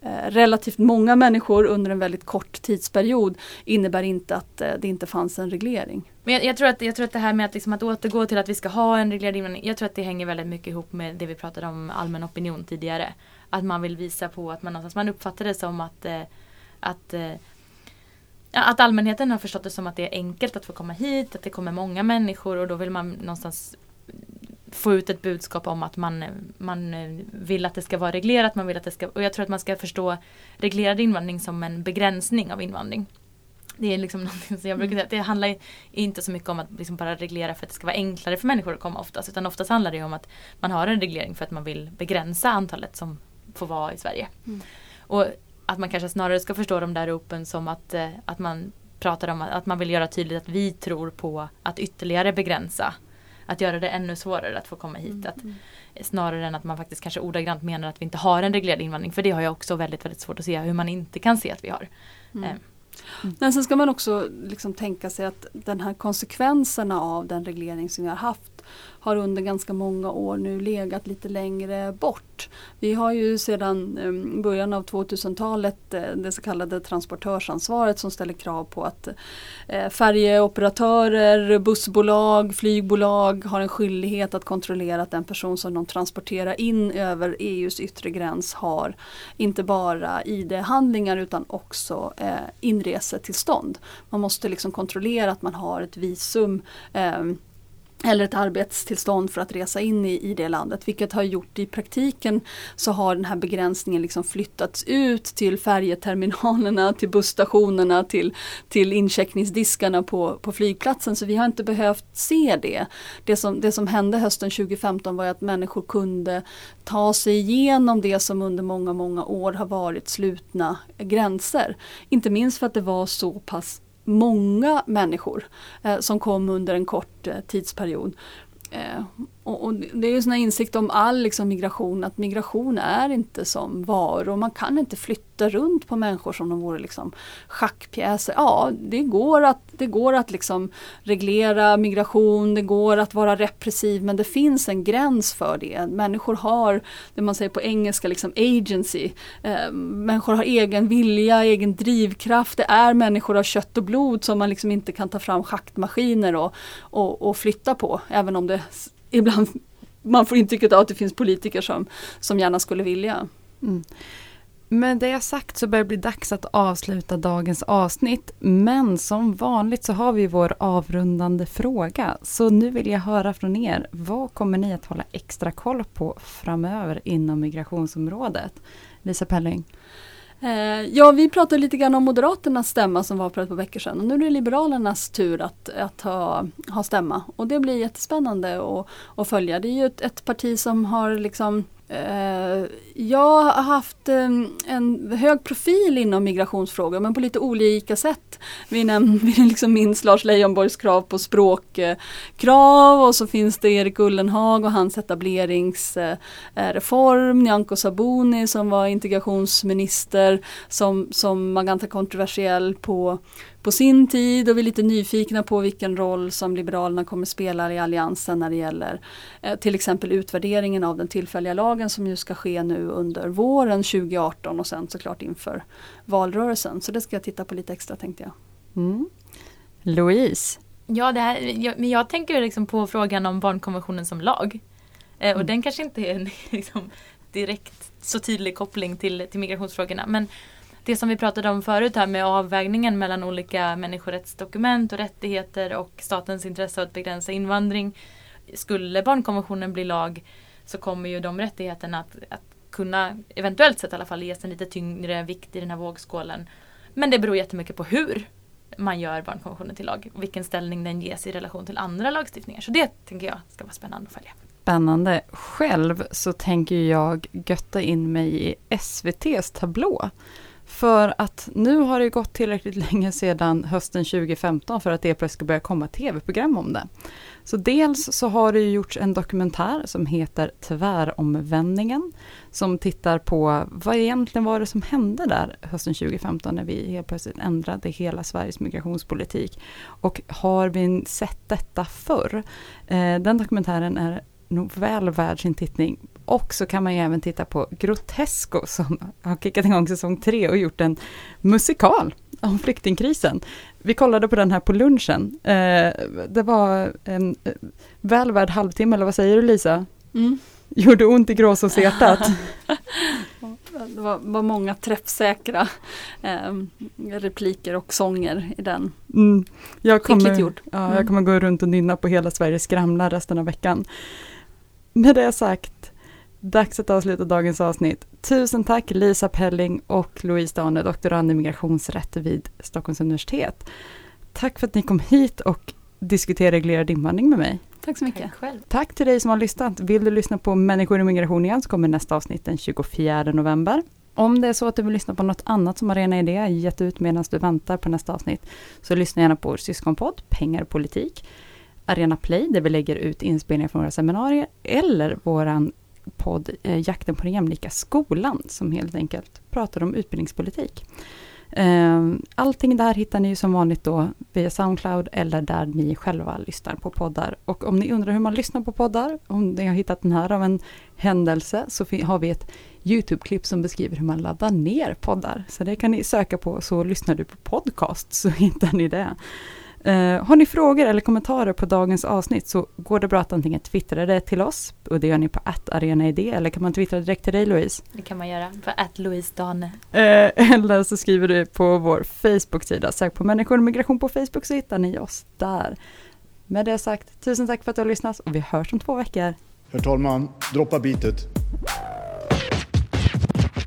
eh, relativt många människor under en väldigt kort tidsperiod innebär inte att eh, det inte fanns en reglering. Men jag, jag, tror att, jag tror att det här med att, liksom, att återgå till att vi ska ha en reglerad invandring, jag tror att det hänger väldigt mycket ihop med det vi pratade om allmän opinion tidigare. Att man vill visa på att man, man uppfattar det som att, eh, att eh, att allmänheten har förstått det som att det är enkelt att få komma hit, att det kommer många människor och då vill man någonstans få ut ett budskap om att man, man vill att det ska vara reglerat. Man vill att det ska, och jag tror att man ska förstå reglerad invandring som en begränsning av invandring. Det är liksom någonting som jag brukar säga, det handlar inte så mycket om att liksom bara reglera för att det ska vara enklare för människor att komma oftast. Utan oftast handlar det om att man har en reglering för att man vill begränsa antalet som får vara i Sverige. Mm. Och att man kanske snarare ska förstå de där ropen som att, eh, att man pratar om att man vill göra tydligt att vi tror på att ytterligare begränsa. Att göra det ännu svårare att få komma hit. Mm. Att, snarare än att man faktiskt kanske ordagrant menar att vi inte har en reglerad invandring. För det har jag också väldigt, väldigt svårt att se hur man inte kan se att vi har. Mm. Eh. Men sen ska man också liksom tänka sig att den här konsekvenserna av den reglering som vi har haft har under ganska många år nu legat lite längre bort. Vi har ju sedan ehm, början av 2000-talet eh, det så kallade transportörsansvaret som ställer krav på att eh, färjeoperatörer, bussbolag, flygbolag har en skyldighet att kontrollera att den person som de transporterar in över EUs yttre gräns har inte bara ID-handlingar utan också eh, inresetillstånd. Man måste liksom kontrollera att man har ett visum eh, eller ett arbetstillstånd för att resa in i, i det landet. Vilket har gjort i praktiken så har den här begränsningen liksom flyttats ut till färjeterminalerna, till busstationerna, till, till incheckningsdiskarna på, på flygplatsen. Så vi har inte behövt se det. Det som, det som hände hösten 2015 var att människor kunde ta sig igenom det som under många, många år har varit slutna gränser. Inte minst för att det var så pass många människor eh, som kom under en kort eh, tidsperiod. Eh, och, och, det är ju sån insikt om all liksom, migration att migration är inte som varor. Man kan inte flytta runt på människor som de vore liksom, schackpjäser. Ja, det går att, det går att liksom, reglera migration, det går att vara repressiv men det finns en gräns för det. Människor har, det man säger på engelska, liksom agency. Eh, människor har egen vilja, egen drivkraft. Det är människor av kött och blod som man liksom inte kan ta fram schaktmaskiner och, och, och flytta på. Även om det ibland man får intrycket av att det finns politiker som, som gärna skulle vilja. Mm. Med det sagt så börjar det bli dags att avsluta dagens avsnitt. Men som vanligt så har vi vår avrundande fråga. Så nu vill jag höra från er. Vad kommer ni att hålla extra koll på framöver inom migrationsområdet? Lisa Pelling? Eh, ja, vi pratade lite grann om Moderaternas stämma som var för ett par veckor sedan. Och nu är det Liberalernas tur att, att ha, ha stämma. Och det blir jättespännande att, att följa. Det är ju ett, ett parti som har liksom Eh, jag har haft ehm, en hög profil inom migrationsfrågor men på lite olika sätt. Vi, näm- vi liksom minns Lars Leijonborgs krav på språkkrav och så finns det Erik Ullenhag och hans etableringsreform. Eh, Nyamko Sabuni som var integrationsminister som, som var ganska kontroversiell på på sin tid och vi är lite nyfikna på vilken roll som Liberalerna kommer spela i Alliansen när det gäller eh, till exempel utvärderingen av den tillfälliga lagen som ju ska ske nu under våren 2018 och sen såklart inför valrörelsen. Så det ska jag titta på lite extra tänkte jag. Mm. Louise? Ja, det här, jag, men jag tänker liksom på frågan om barnkonventionen som lag. Eh, och mm. den kanske inte är en liksom, direkt så tydlig koppling till, till migrationsfrågorna. Men det som vi pratade om förut här med avvägningen mellan olika människorättsdokument och rättigheter och statens intresse av att begränsa invandring. Skulle barnkonventionen bli lag så kommer ju de rättigheterna att, att kunna, eventuellt sett i alla fall, ges en lite tyngre vikt i den här vågskålen. Men det beror jättemycket på hur man gör barnkonventionen till lag. Och vilken ställning den ges i relation till andra lagstiftningar. Så det tänker jag ska vara spännande att följa. Spännande. Själv så tänker jag götta in mig i SVTs tablå. För att nu har det gått tillräckligt länge sedan hösten 2015 för att det plötsligt ska börja komma tv-program om det. Så dels så har det gjorts en dokumentär som heter Tväromvändningen, som tittar på vad egentligen var det som hände där hösten 2015 när vi helt plötsligt ändrade hela Sveriges migrationspolitik. Och har vi sett detta förr? Eh, den dokumentären är nog väl värd sin tittning. Och så kan man ju även titta på Grotesco som har kickat igång säsong tre och gjort en musikal om flyktingkrisen. Vi kollade på den här på lunchen. Eh, det var en eh, väl värd halvtimme, eller vad säger du Lisa? Mm. Gjorde ont i gråsåshjärtat. det var, var, många träffsäkra eh, repliker och sånger i den. Mm. Jag kommer, gjort. Ja, jag mm. kommer gå runt och nynna på Hela Sverige skramlar resten av veckan. Med det sagt, dags att avsluta dagens avsnitt. Tusen tack Lisa Pelling och Louise Dane, doktorand i migrationsrätt vid Stockholms universitet. Tack för att ni kom hit och diskuterade reglerad invandring med mig. Tack så mycket. Tack, tack till dig som har lyssnat. Vill du lyssna på Människor i migration igen så kommer nästa avsnitt den 24 november. Om det är så att du vill lyssna på något annat som Arena Idé gett ut medan du väntar på nästa avsnitt, så lyssna gärna på vår syskonpodd Pengar och politik. Arena Play där vi lägger ut inspelningar från våra seminarier eller våran podd eh, Jakten på den jämlika skolan som helt enkelt pratar om utbildningspolitik. Eh, allting där hittar ni som vanligt då via Soundcloud eller där ni själva lyssnar på poddar. Och om ni undrar hur man lyssnar på poddar, om ni har hittat den här av en händelse, så har vi ett YouTube-klipp som beskriver hur man laddar ner poddar. Så det kan ni söka på, så lyssnar du på podcast så hittar ni det. Uh, har ni frågor eller kommentarer på dagens avsnitt så går det bra att antingen twittra det till oss och det gör ni på arenaid eller kan man twittra direkt till dig Louise? Det kan man göra på Louise Dane. Uh, eller så skriver du på vår Facebook-sida, sök på människor och migration på Facebook så hittar ni oss där. Med det sagt, tusen tack för att du har lyssnat och vi hörs om två veckor. Herr talman, droppa bitet.